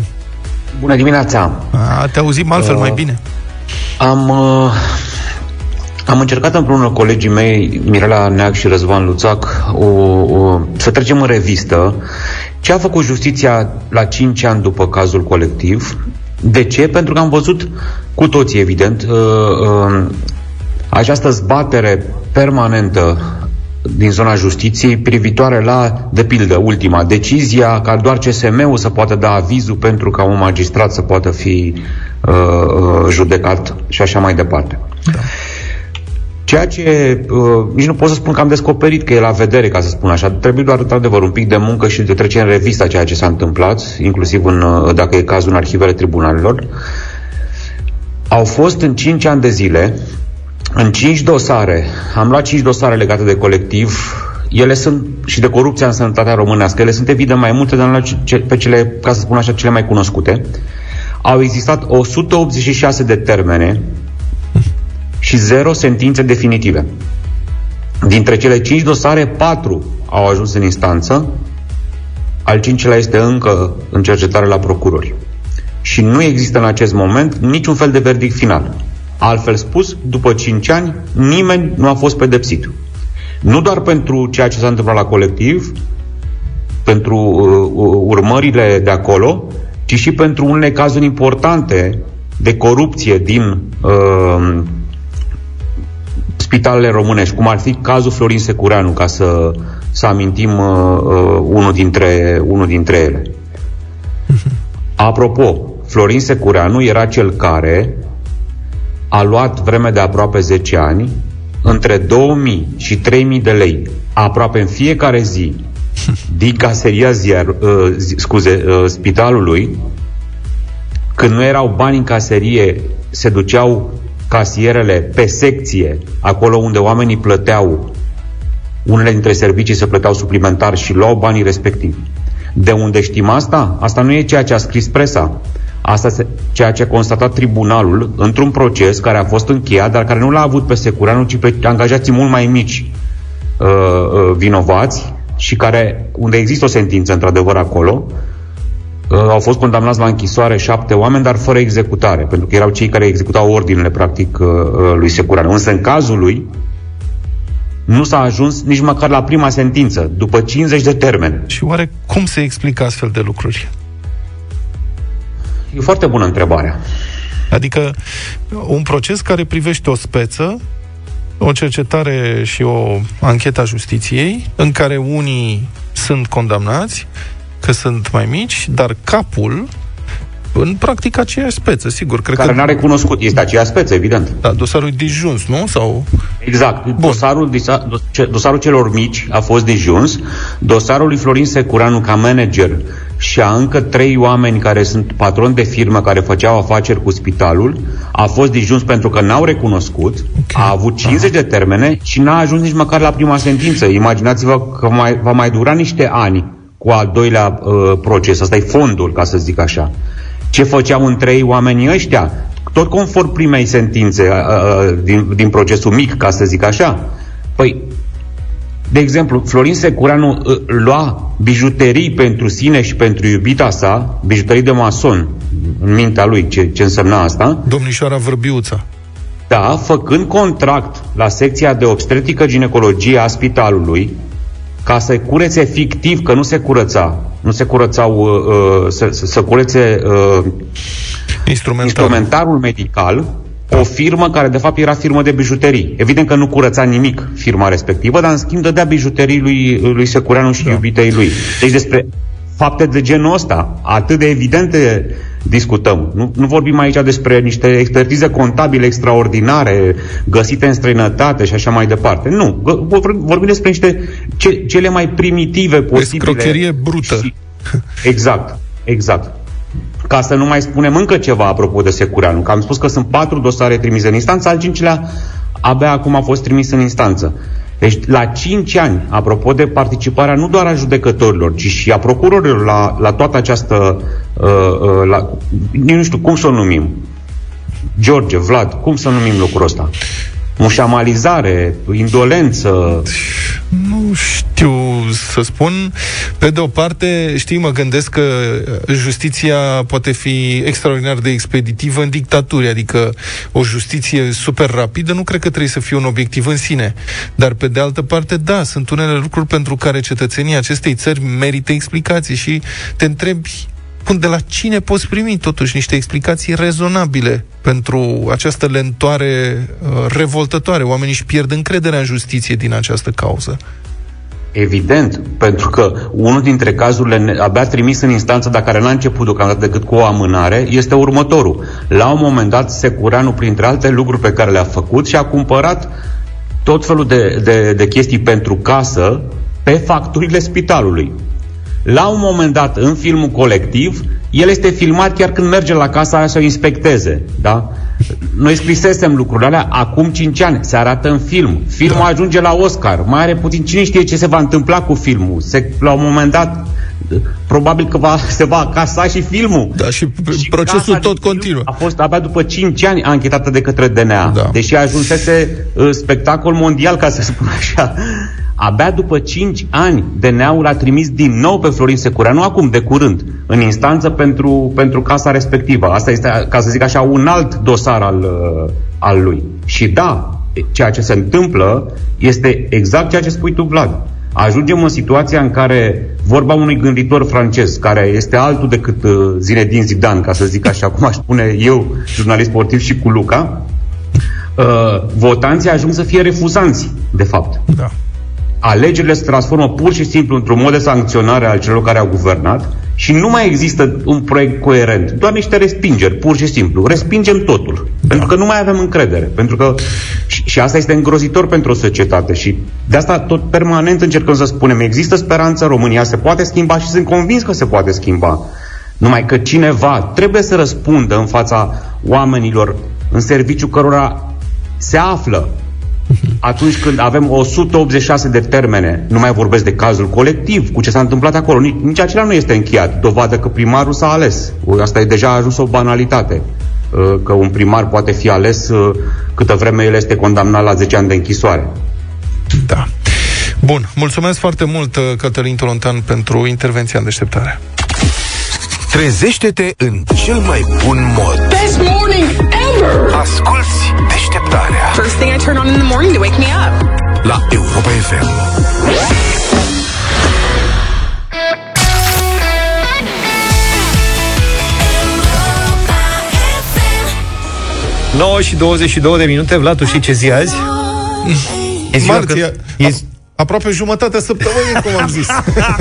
Bună dimineața! A, te auzim altfel Uh, mai bine. Am, uh, am încercat împreună cu colegii mei, Mirela Neac și Răzvan Luțac, o, o, să trecem în revistă ce a făcut justiția la 5 ani după cazul colectiv. De ce? Pentru că am văzut cu toții, evident, uh, uh, această zbatere permanentă din zona justiției privitoare la, de pildă, ultima, decizia ca doar CSM-ul să poată da avizul pentru ca un magistrat să poată fi uh, uh, judecat și așa mai departe. Da. Ceea ce uh, nici nu pot să spun că am descoperit că e la vedere, ca să spun așa. Trebuie doar, într-adevăr, un pic de muncă și de trece în revista ceea ce s-a întâmplat, inclusiv în, uh, dacă e cazul în arhivele tribunalelor. Au fost în 5 ani de zile, în 5 dosare, am luat 5 dosare legate de colectiv, ele sunt și de corupția în sănătatea românească, ele sunt evident mai multe, dar am luat ce- pe cele, ca să spun așa, cele mai cunoscute. Au existat 186 de termene și 0 sentințe definitive. Dintre cele 5 dosare, 4 au ajuns în instanță, al cincilea este încă în cercetare la procurori. Și nu există în acest moment niciun fel de verdict final. Altfel spus, după 5 ani, nimeni nu a fost pedepsit. Nu doar pentru ceea ce s-a întâmplat la colectiv, pentru uh, urmările de acolo, ci și pentru unele cazuri importante de corupție din uh, spitalele românești, cum ar fi cazul Florin Secureanu, ca să, să amintim uh, uh, unul, dintre, unul dintre ele. Apropo, Florin Secureanu era cel care a luat vreme de aproape 10 ani între 2000 și 3000 de lei aproape în fiecare zi din caseria ziar, uh, zi, scuze, uh, spitalului când nu erau bani în caserie se duceau casierele pe secție acolo unde oamenii plăteau unele dintre servicii se plăteau suplimentar și luau banii respectivi. De unde știm asta? Asta nu e ceea ce a scris presa. Asta este ceea ce a constatat tribunalul într-un proces care a fost încheiat, dar care nu l-a avut pe Secureanu, ci pe angajații mult mai mici uh, uh, vinovați și care, unde există o sentință într-adevăr acolo, uh, au fost condamnați la închisoare șapte oameni, dar fără executare, pentru că erau cei care executau ordinele, practic, uh, uh, lui Secureanu. Însă, în cazul lui, nu s-a ajuns nici măcar la prima sentință, după 50 de termene. Și oare cum se explică astfel de lucruri? E foarte bună întrebarea. Adică un proces care privește o speță, o cercetare și o anchetă a justiției, în care unii sunt condamnați, că sunt mai mici, dar capul în practic aceeași speță, sigur. Cred care că... n-a recunoscut, este aceeași speță, evident. Da, dosarul e disjuns, nu? Sau... Exact. Dosarul, disa- dos- dosarul celor mici a fost disjuns. Dosarul lui Florin Secureanu ca manager și a încă trei oameni care sunt patroni de firmă care făceau afaceri cu spitalul a fost disjuns pentru că n-au recunoscut, okay. a avut 50 de termene și n-a ajuns nici măcar la prima sentință. Imaginați-vă că mai, va mai dura niște ani cu al doilea uh, proces. Asta e fondul, ca să zic așa. Ce făceau în trei oamenii ăștia? Tot conform primei sentințe uh, uh, din, din procesul mic, ca să zic așa. Păi, de exemplu, Florin Secureanu uh, lua bijuterii pentru sine și pentru iubita sa, bijuterii de mason, în mintea lui, ce, ce însemna asta. Domnișoara Vărbiuța. Da, făcând contract la secția de obstetrică ginecologie a spitalului, ca să curețe fictiv, că nu se curăța, nu se curățau, uh, uh, să, să, să curețe uh, Instrumentarul. instrumentarul medical, o firmă care de fapt era firmă de bijuterii. Evident că nu curăța nimic firma respectivă, dar în schimb dădea bijuterii lui, lui Secureanu și da. iubitei lui. Deci despre fapte de genul ăsta, atât de evidente discutăm. Nu, nu vorbim aici despre niște expertize contabile extraordinare, găsite în străinătate și așa mai departe. Nu, Gă- vorbim despre niște ce, cele mai primitive posibile. Escrocherie brută. Și, exact, exact. Ca să nu mai spunem încă ceva apropo de Secureanu, că am spus că sunt patru dosare trimise în instanță, al cincilea abia acum a fost trimis în instanță. Deci, la 5 ani, apropo de participarea nu doar a judecătorilor, ci și a procurorilor la, la toată această, uh, uh, la, nu știu cum să o numim, George, Vlad, cum să numim lucrul ăsta? Mușamalizare, indolență. Nu știu să spun. Pe de o parte, știi, mă gândesc că justiția poate fi extraordinar de expeditivă în dictaturi, adică o justiție super rapidă nu cred că trebuie să fie un obiectiv în sine. Dar pe de altă parte, da, sunt unele lucruri pentru care cetățenii acestei țări merită explicații și te întrebi Bun, de la cine poți primi totuși niște explicații rezonabile pentru această lentoare uh, revoltătoare? Oamenii își pierd încrederea în justiție din această cauză. Evident, pentru că unul dintre cazurile ne- abia trimis în instanță, dar care n-a început deocamdată decât cu o amânare, este următorul. La un moment dat, Secureanu, printre alte lucruri pe care le-a făcut, și-a cumpărat tot felul de, de, de chestii pentru casă pe facturile spitalului. La un moment dat, în filmul colectiv, el este filmat chiar când merge la casa aia să o inspecteze. Da? Noi scrisesem lucrurile alea acum 5 ani. Se arată în film. Filmul ajunge la Oscar. Mai are puțin. Cine știe ce se va întâmpla cu filmul? Se, la un moment dat, probabil că va, se va acasa și filmul. Da, și, și procesul casa tot de film continuă. A fost abia după 5 ani anchetată de către DNA. Da. Deși ajunsese uh, spectacol mondial, ca să spun așa. Abia după 5 ani, DNA-ul a trimis din nou pe Florin Secureanu, acum de curând, în instanță pentru, pentru casa respectivă. Asta este, ca să zic așa, un alt dosar al, uh, al lui. Și da, ceea ce se întâmplă este exact ceea ce spui tu, Vlad. Ajungem în situația în care vorba unui gânditor francez, care este altul decât uh, Zinedine Zidane, ca să zic așa, cum aș spune eu, jurnalist sportiv și cu Luca, uh, votanții ajung să fie refuzanți, de fapt. Da. Alegerile se transformă pur și simplu într-un mod de sancționare al celor care au guvernat și nu mai există un proiect coerent, doar niște respingeri, pur și simplu. Respingem totul, da. pentru că nu mai avem încredere. Pentru că și, și asta este îngrozitor pentru o societate și de asta tot permanent încercăm să spunem, există speranță, România se poate schimba și sunt convins că se poate schimba. Numai că cineva trebuie să răspundă în fața oamenilor în serviciu cărora se află atunci când avem 186 de termene, nu mai vorbesc de cazul colectiv, cu ce s-a întâmplat acolo, nici, nici acela nu este încheiat. Dovadă că primarul s-a ales. Asta e deja ajuns o banalitate. Uh, Că un primar poate fi ales uh, câtă vreme el este condamnat la 10 ani de închisoare. Da. Bun, mulțumesc foarte mult, uh, Cătălin Tolontan, pentru intervenția în deșteptare. Trezește-te în cel mai bun mod. Best morning ever! Asculți deșteptarea. First thing I turn on in the morning to wake me up. la Europa FM. 9 și 22 de minute, Vlad, tu știi ce zi azi? E ziua Marți, când- e- a- aproape jumătatea săptămânii, cum am zis.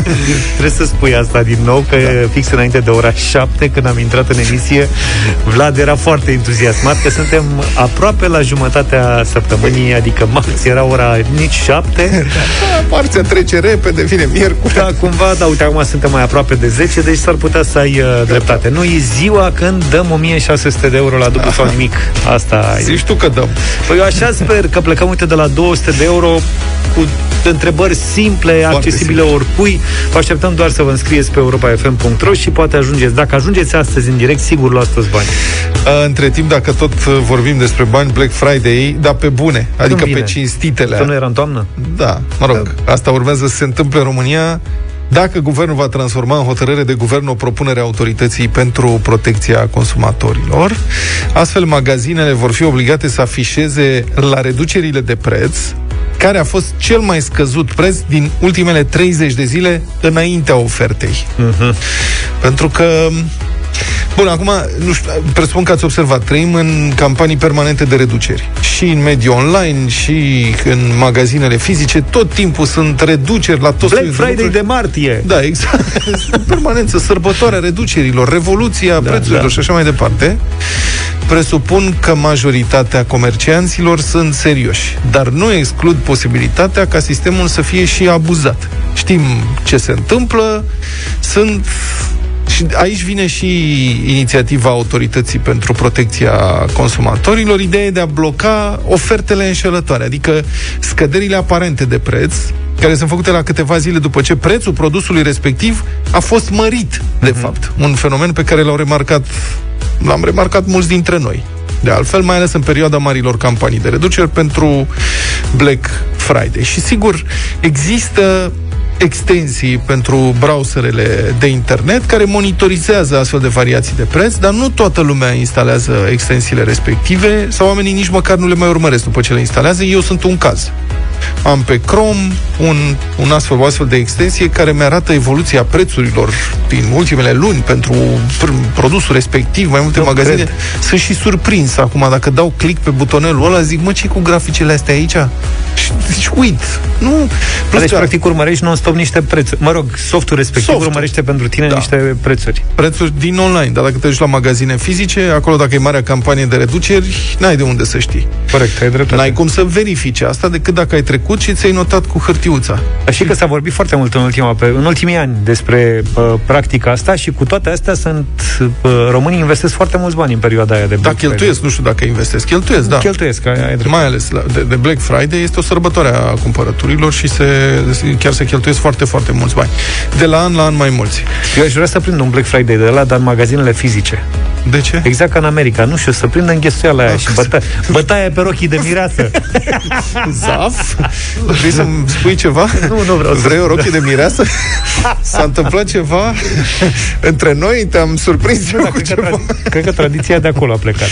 Trebuie să spui asta din nou, că da. fix înainte de ora 7, când am intrat în emisie, Vlad era foarte entuziasmat că suntem aproape la jumătatea săptămânii, adică max era ora nici 7. Marțea trece repede, vine miercuri. Da, cumva, da, uite, acum suntem mai aproape de 10, deci s-ar putea să ai uh, dreptate. Nu, e ziua când dăm 1600 de euro la dublu sau nimic. Asta e. Zici tu că dăm. Păi eu așa sper că plecăm, uite, de la 200 de euro cu întrebări simple, accesibile oricui. Vă așteptăm doar să vă înscrieți pe europa.fm.ro și poate ajungeți. Dacă ajungeți astăzi în direct, sigur luați toți bani. A, Între timp, dacă tot uh, vorbim despre bani, Black Friday, dar pe bune, adică vine? pe cinstitele. Că nu era în toamnă? Da, mă rog, asta urmează să se întâmple în România dacă guvernul va transforma în hotărâre de guvern o propunere a autorității pentru protecția consumatorilor. Astfel, magazinele vor fi obligate să afișeze la reducerile de preț care a fost cel mai scăzut preț din ultimele 30 de zile înaintea ofertei. Mhm. Pentru că Bun, acum, nu știu, presupun că ați observat, trăim în campanii permanente de reduceri. Și în mediul online, și în magazinele fizice, tot timpul sunt reduceri la toți Black soiul de Friday lucruri. de martie. Da, exact. În Permanență, sărbătoarea reducerilor, revoluția da, prețurilor da. și așa mai departe. Presupun că majoritatea comercianților sunt serioși, dar nu exclud posibilitatea ca sistemul să fie și abuzat. Știm ce se întâmplă, sunt și aici vine și inițiativa Autorității pentru Protecția Consumatorilor, ideea de a bloca ofertele înșelătoare, adică scăderile aparente de preț, care sunt făcute la câteva zile după ce prețul produsului respectiv a fost mărit, de fapt. Un fenomen pe care l-au remarcat, l-am remarcat mulți dintre noi. De altfel, mai ales în perioada marilor campanii de reduceri pentru Black Friday. Și sigur, există extensii pentru browserele de internet care monitorizează astfel de variații de preț, dar nu toată lumea instalează extensiile respective sau oamenii nici măcar nu le mai urmăresc după ce le instalează. Eu sunt un caz. Am pe Chrome un, un astfel, o astfel de extensie care mi-arată evoluția prețurilor din ultimele luni pentru pr- produsul respectiv, mai multe Nu magazine. cred. Sunt și surprins acum, dacă dau click pe butonelul ăla, zic, mă, ce cu graficele astea aici? Și zici, uit. Nu. Plus Deci, că- practic, urmărești non-stop niște prețuri. Mă rog, softul respectiv Softul. urmărește pentru tine Da. niște prețuri. prețuri din online, dar dacă te duci la magazine fizice, acolo dacă e marea campanie de reduceri, n-ai de unde să știi. Corect, ai dreptate. N-ai cum să verifici asta decât dacă ai trecut și ți-ai notat cu hârtiuța. Dar și că s-a vorbit foarte mult în, ultima, pe- în ultimii ani despre uh, practica asta și cu toate astea sunt uh, românii investesc foarte mulți bani în perioada aia de Da, Black cheltuiesc, nu știu dacă investesc. Cheltuiesc, da. Cheltuiesc, ai, ai dreptate. Mai ales la, de, de Black Friday este o sărbătoare a cumpărăturilor și se, chiar se cheltuiesc foarte, foarte mulți bani. De la an la an mai mulți. Eu aș vrea să prind un Black Friday de la, dar în magazinele fizice. De ce? Exact ca în America, nu știu, să prindă înghesuiala aia Ah, și băta, bătaie pe rochii de mireasă. Zaf? Vrei să-mi spui ceva? Nu, nu vreau să Vrei o spun, rochie de mireasă? S-a întâmplat ceva între noi? Te-am surprins eu Da, cu cred, că ceva? tradi- cred că tradiția de acolo a plecat.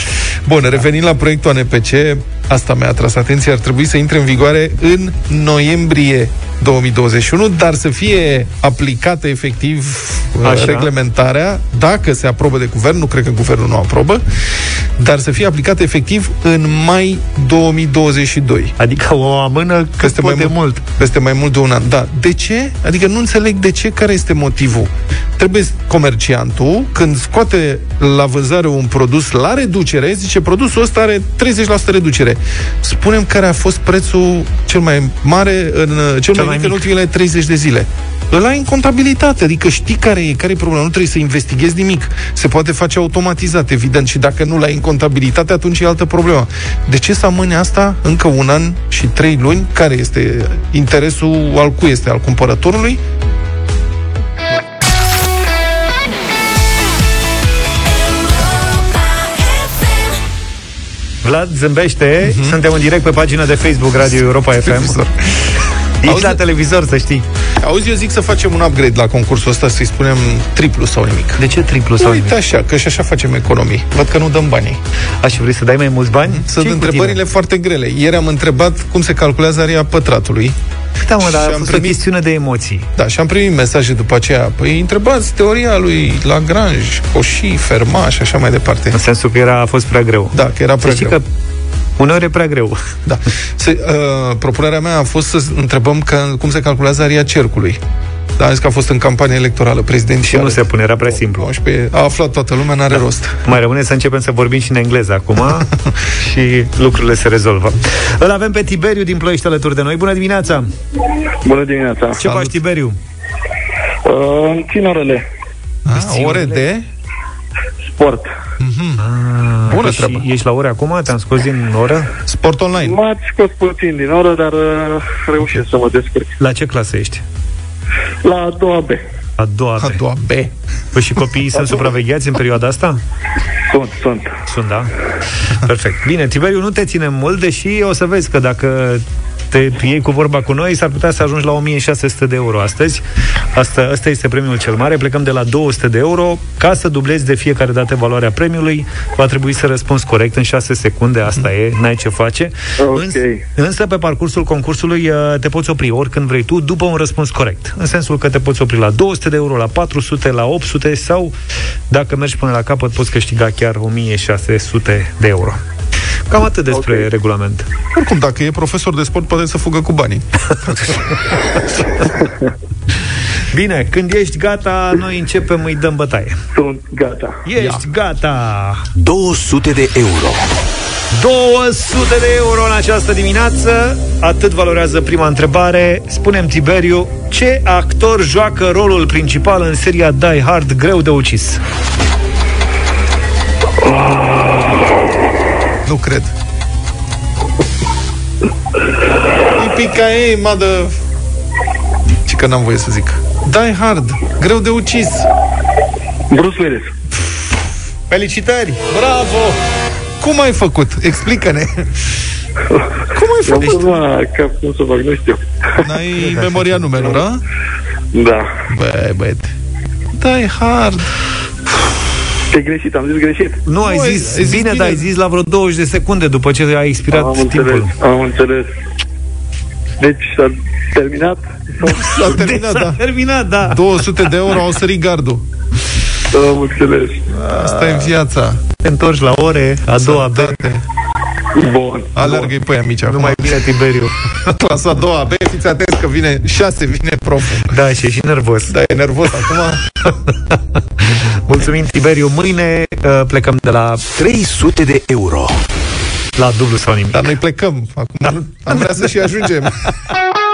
Bun, revenind la proiectul ANPC, asta mi-a atras atenția, ar trebui să intre în vigoare în noiembrie 2021, dar să fie aplicată efectiv uh, Așa. reglementarea, dacă se aprobă de guvern, nu cred că guvernul nu aprobă, dar să fie aplicată efectiv în mai 2022. Adică o amână cât Peste mai pot de mult. mult. Peste mai mult de un an. Da. De ce? Adică nu înțeleg de ce, care este motivul. Trebuie comerciantul, când scoate la vânzare un produs la reducere, zice produsul ăsta are 30% reducere. Spunem care a fost prețul cel mai mare în cel, cel mai, mai mic în mic. ultimele 30 de zile. Ăla e în contabilitate, adică știi care e, care e problema, nu trebuie să investighezi nimic. Se poate face automatizat, evident, și dacă nu l-ai în contabilitate, atunci e altă problemă. De ce să amâne asta încă un an și trei luni? Care este interesul, al cui este, al cumpărătorului? Vlad zâmbește, suntem în direct pe pagina de Facebook Radio Europa FM. Televizor. Ești Auzi- la televizor, să știi. Auzi, eu zic să facem un upgrade la concursul ăsta, să-i spunem triplu sau nimic. De ce triplu sau Uite așa, că și așa facem economii. Văd că nu dăm banii. Aș vrei să dai mai mulți bani? Sunt Ce-i cu întrebările tine? foarte grele. Ieri am întrebat cum se calculează area pătratului. Da, mă, dar Și a am fost primit- o chestiune de emoții. Da, și am primit mesaje după aceea. Păi întrebați teoria lui Lagrange, Cauchy, Fermat și așa mai departe. În sensul că era, a fost prea greu. Da, că era Să prea știi greu. că uneori e prea greu. Da. Se, uh, propunerea mea a fost să întrebăm că, cum se calculează aria cercului. Da, am zis că a fost în campanie electorală prezidențială. Nu se pune, era prea simplu. 19, a aflat toată lumea, n-are da. rost. Mai rămâne să începem să vorbim și în engleză acum și lucrurile se rezolvă. Îl avem pe Tiberiu din Ploiești alături de noi. Bună dimineața! Bună dimineața! Ce faci, Tiberiu? Uh, țin orele. Ah, ore de... Sport. Ah, Bună și treabă. Ești la ore acum? Te-am scos din oră? Sport online. M-ați scos puțin din oră, dar uh, reușesc să mă descurc. La ce clasă ești? La a doua B. A doua B. A doua B. Păi și copiii sunt supravegheați în perioada asta? Sunt, sunt. Sunt, da? Perfect. Bine, Tiberiu, nu te ținem mult, deși o să vezi că dacă te iei cu vorba cu noi, s-ar putea să ajungi la 1600 de euro astăzi. Asta, asta este premiul cel mare. Plecăm de la 200 de euro. Ca să dublezi de fiecare dată valoarea premiului, va trebui să răspunzi corect în 6 secunde. Asta e, n-ai ce face. Ok. Însă, însă, pe parcursul concursului uh, te poți opri oricând vrei tu, după un răspuns corect. În sensul că te poți opri la 200 de euro, la 400, la 800 sau, dacă mergi până la capăt, poți câștiga chiar 1600 de euro. Cam atât despre okay. regulament. Oricum, dacă e profesor de sport, poate să fugă cu banii. Bine, când ești gata, noi începem, îi dăm bătaie. Sunt gata. Ești Ia. gata! 200 de euro. 200 de euro în această dimineață Atât valorează prima întrebare Spunem Tiberiu Ce actor joacă rolul principal în seria Die Hard greu de ucis? Nu cred. Ipica ei, madă... Ce că n-am voie să zic. Die Hard, greu de ucis. Bruce Willis. Felicitări! Bravo! Cum ai făcut? Explică-ne. Cum ai Am făcut? pus la cap, cum să fac, nu știu. N-ai memoria numelor, da? Da. Băi, băiete. Die Hard. Ce greșit, am zis greșit. Nu, ai Nu, ai- zis, ai zis bine, bine. dar ai zis la vreo 20 de secunde după ce a expirat Am timpul. înțeles, am înțeles. Deci s-a terminat? S-a terminat, S-a da. terminat, da. 200 de euro au sărit gardul. Am înțeles. Asta e viața. Te întorci la ore, a doua B. Sănătate. Bun. Alergă-i pe ea mici acum. Numai bine, Tiberiu. Clasa a doua B, fiți atenți că vine 6, vine proful. Da, și e și nervos. Da, e nervos acum. Mulțumim, Tiberiu. Mâine uh, plecăm de la 300 de euro. la dublu sau nimic. Dar noi plecăm. Acum da. am vrea să și ajungem.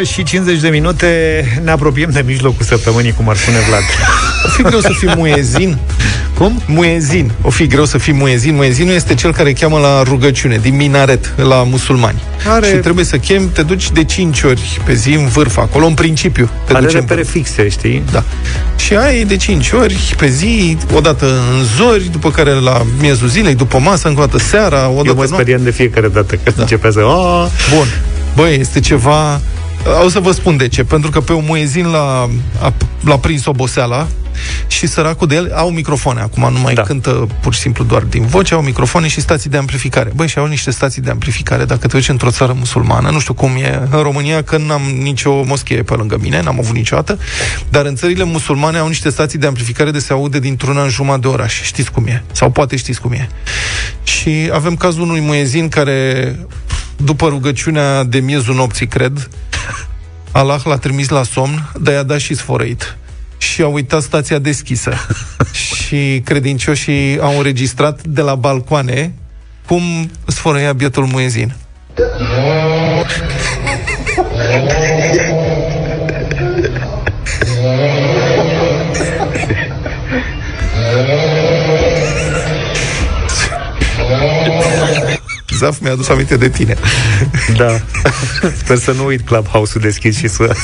9 și 50 de minute Ne apropiem de mijlocul săptămânii Cum ar spune Vlad O fi greu să fii muezin. Cum? Muezin. O fi greu să fii muezin. Muezinul este cel care cheamă la rugăciune, din minaret, la musulmani. Are- Și trebuie să chem, te duci de 5 ori pe zi în vârf, acolo în principiu. Te Are duci în repere vârf. fixe, știi? Da. Și ai de 5 ori pe zi, odată în zori, după care la miezul zilei, după masă, încă o dată seara, o Eu dată mă noapte. speriam de fiecare dată Că da. începe să... "A, Bun. Băi, este ceva... O să vă spun de ce. Pentru că pe un muezin l-a, a, l-a prins oboseala și săracul de el au microfoane. Acum nu mai da. Da. cântă pur și simplu doar din voce, au microfoane și stații de amplificare. Băi, și au niște stații de amplificare. Dacă te duci într-o țară musulmană, nu știu cum e în România, că n-am nicio moschee pe lângă mine, n-am avut niciodată, dar în țările musulmane au niște stații de amplificare de se aude dintr-una în jumătate de oraș. Știți cum e? Sau poate știți cum e. Și avem cazul unui muezin care, după rugăciunea de miezul nopții, cred, Allah l-a trimis la somn, dar i-a dat și sfărăit. Și a uitat stația deschisă. și credincioșii au înregistrat de la balcoane cum sfărăia bietul muezin. Zaf mi-a adus aminte de tine. Da Sper să nu uit Clubhouse-ul deschis și să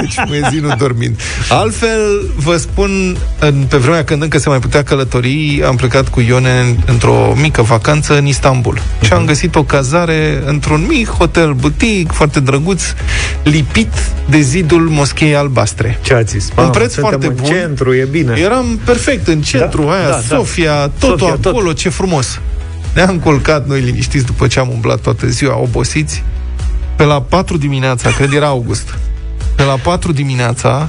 Deci muezinul dormind. Altfel, vă spun, în, pe vremea când încă se mai putea călători, am plecat cu Ione într-o mică vacanță în Istanbul. Uh-huh. Și am găsit o cazare într-un mic hotel butic, foarte drăguț, lipit de zidul moschei albastre. Ce ați zis? Un preț foarte în bun. centru, e bine. Eram perfect în centru, Da, aia, da, da. Sofia, totul Sofia, tot. acolo, ce frumos. Ne-am culcat noi liniștiți după ce am umblat toată ziua, obosiți. Pe la 4 dimineața, cred era august, pe la 4 dimineața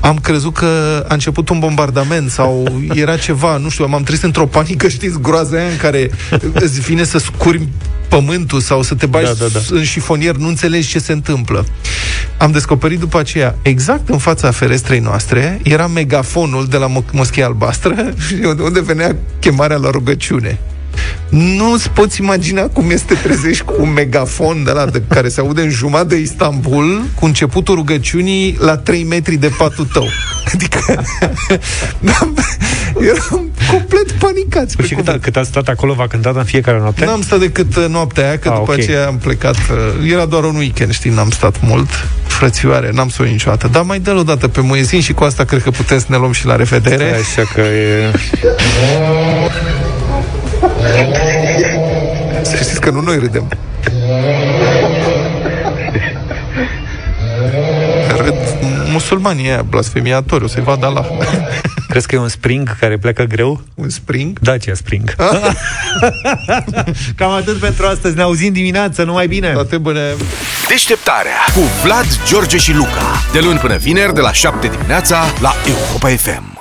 am crezut că a început un bombardament sau era ceva, nu știu, m-am trezit într-o panică, știți, groaza aia în care îți vine să scurmi pământul sau să te bagi Da, da, da. în șifonier, nu înțelegi ce se întâmplă. Am descoperit după aceea, exact în fața ferestrei noastre, era megafonul de la Mo- Moschea Albastră, unde venea chemarea la rugăciune. Nu-ți poți imagina cum este trezești cu un megafon de la de care se aude în jumătate de Istanbul, cu începutul rugăciunii la 3 metri de patul tău. Adică n-am- eram complet panicați. Păi și cât, a- cât ați stat acolo, v-a cântat în fiecare noapte? N-am stat decât uh, noaptea aia, că Ah, după ok. aceea am plecat. uh, Era doar un weekend, știi, n-am stat mult. Frățioare, n-am să o iau niciodată. Dar mai dă-l o dată pe muezin și cu asta cred că putem să ne luăm și la revedere. Așa că e... Să știți că nu noi râdem. Râd musulmanii aia, blasfemiatori, o să-i vadă Allah. Crezi că e un spring care pleacă greu? Un spring? Dacia Spring. Cam atât pentru astăzi. Ne auzim dimineața, numai bine! Toate bune! Deșteptarea cu Vlad, George și Luca. De luni până vineri, de la 7 dimineața, la Europa FM.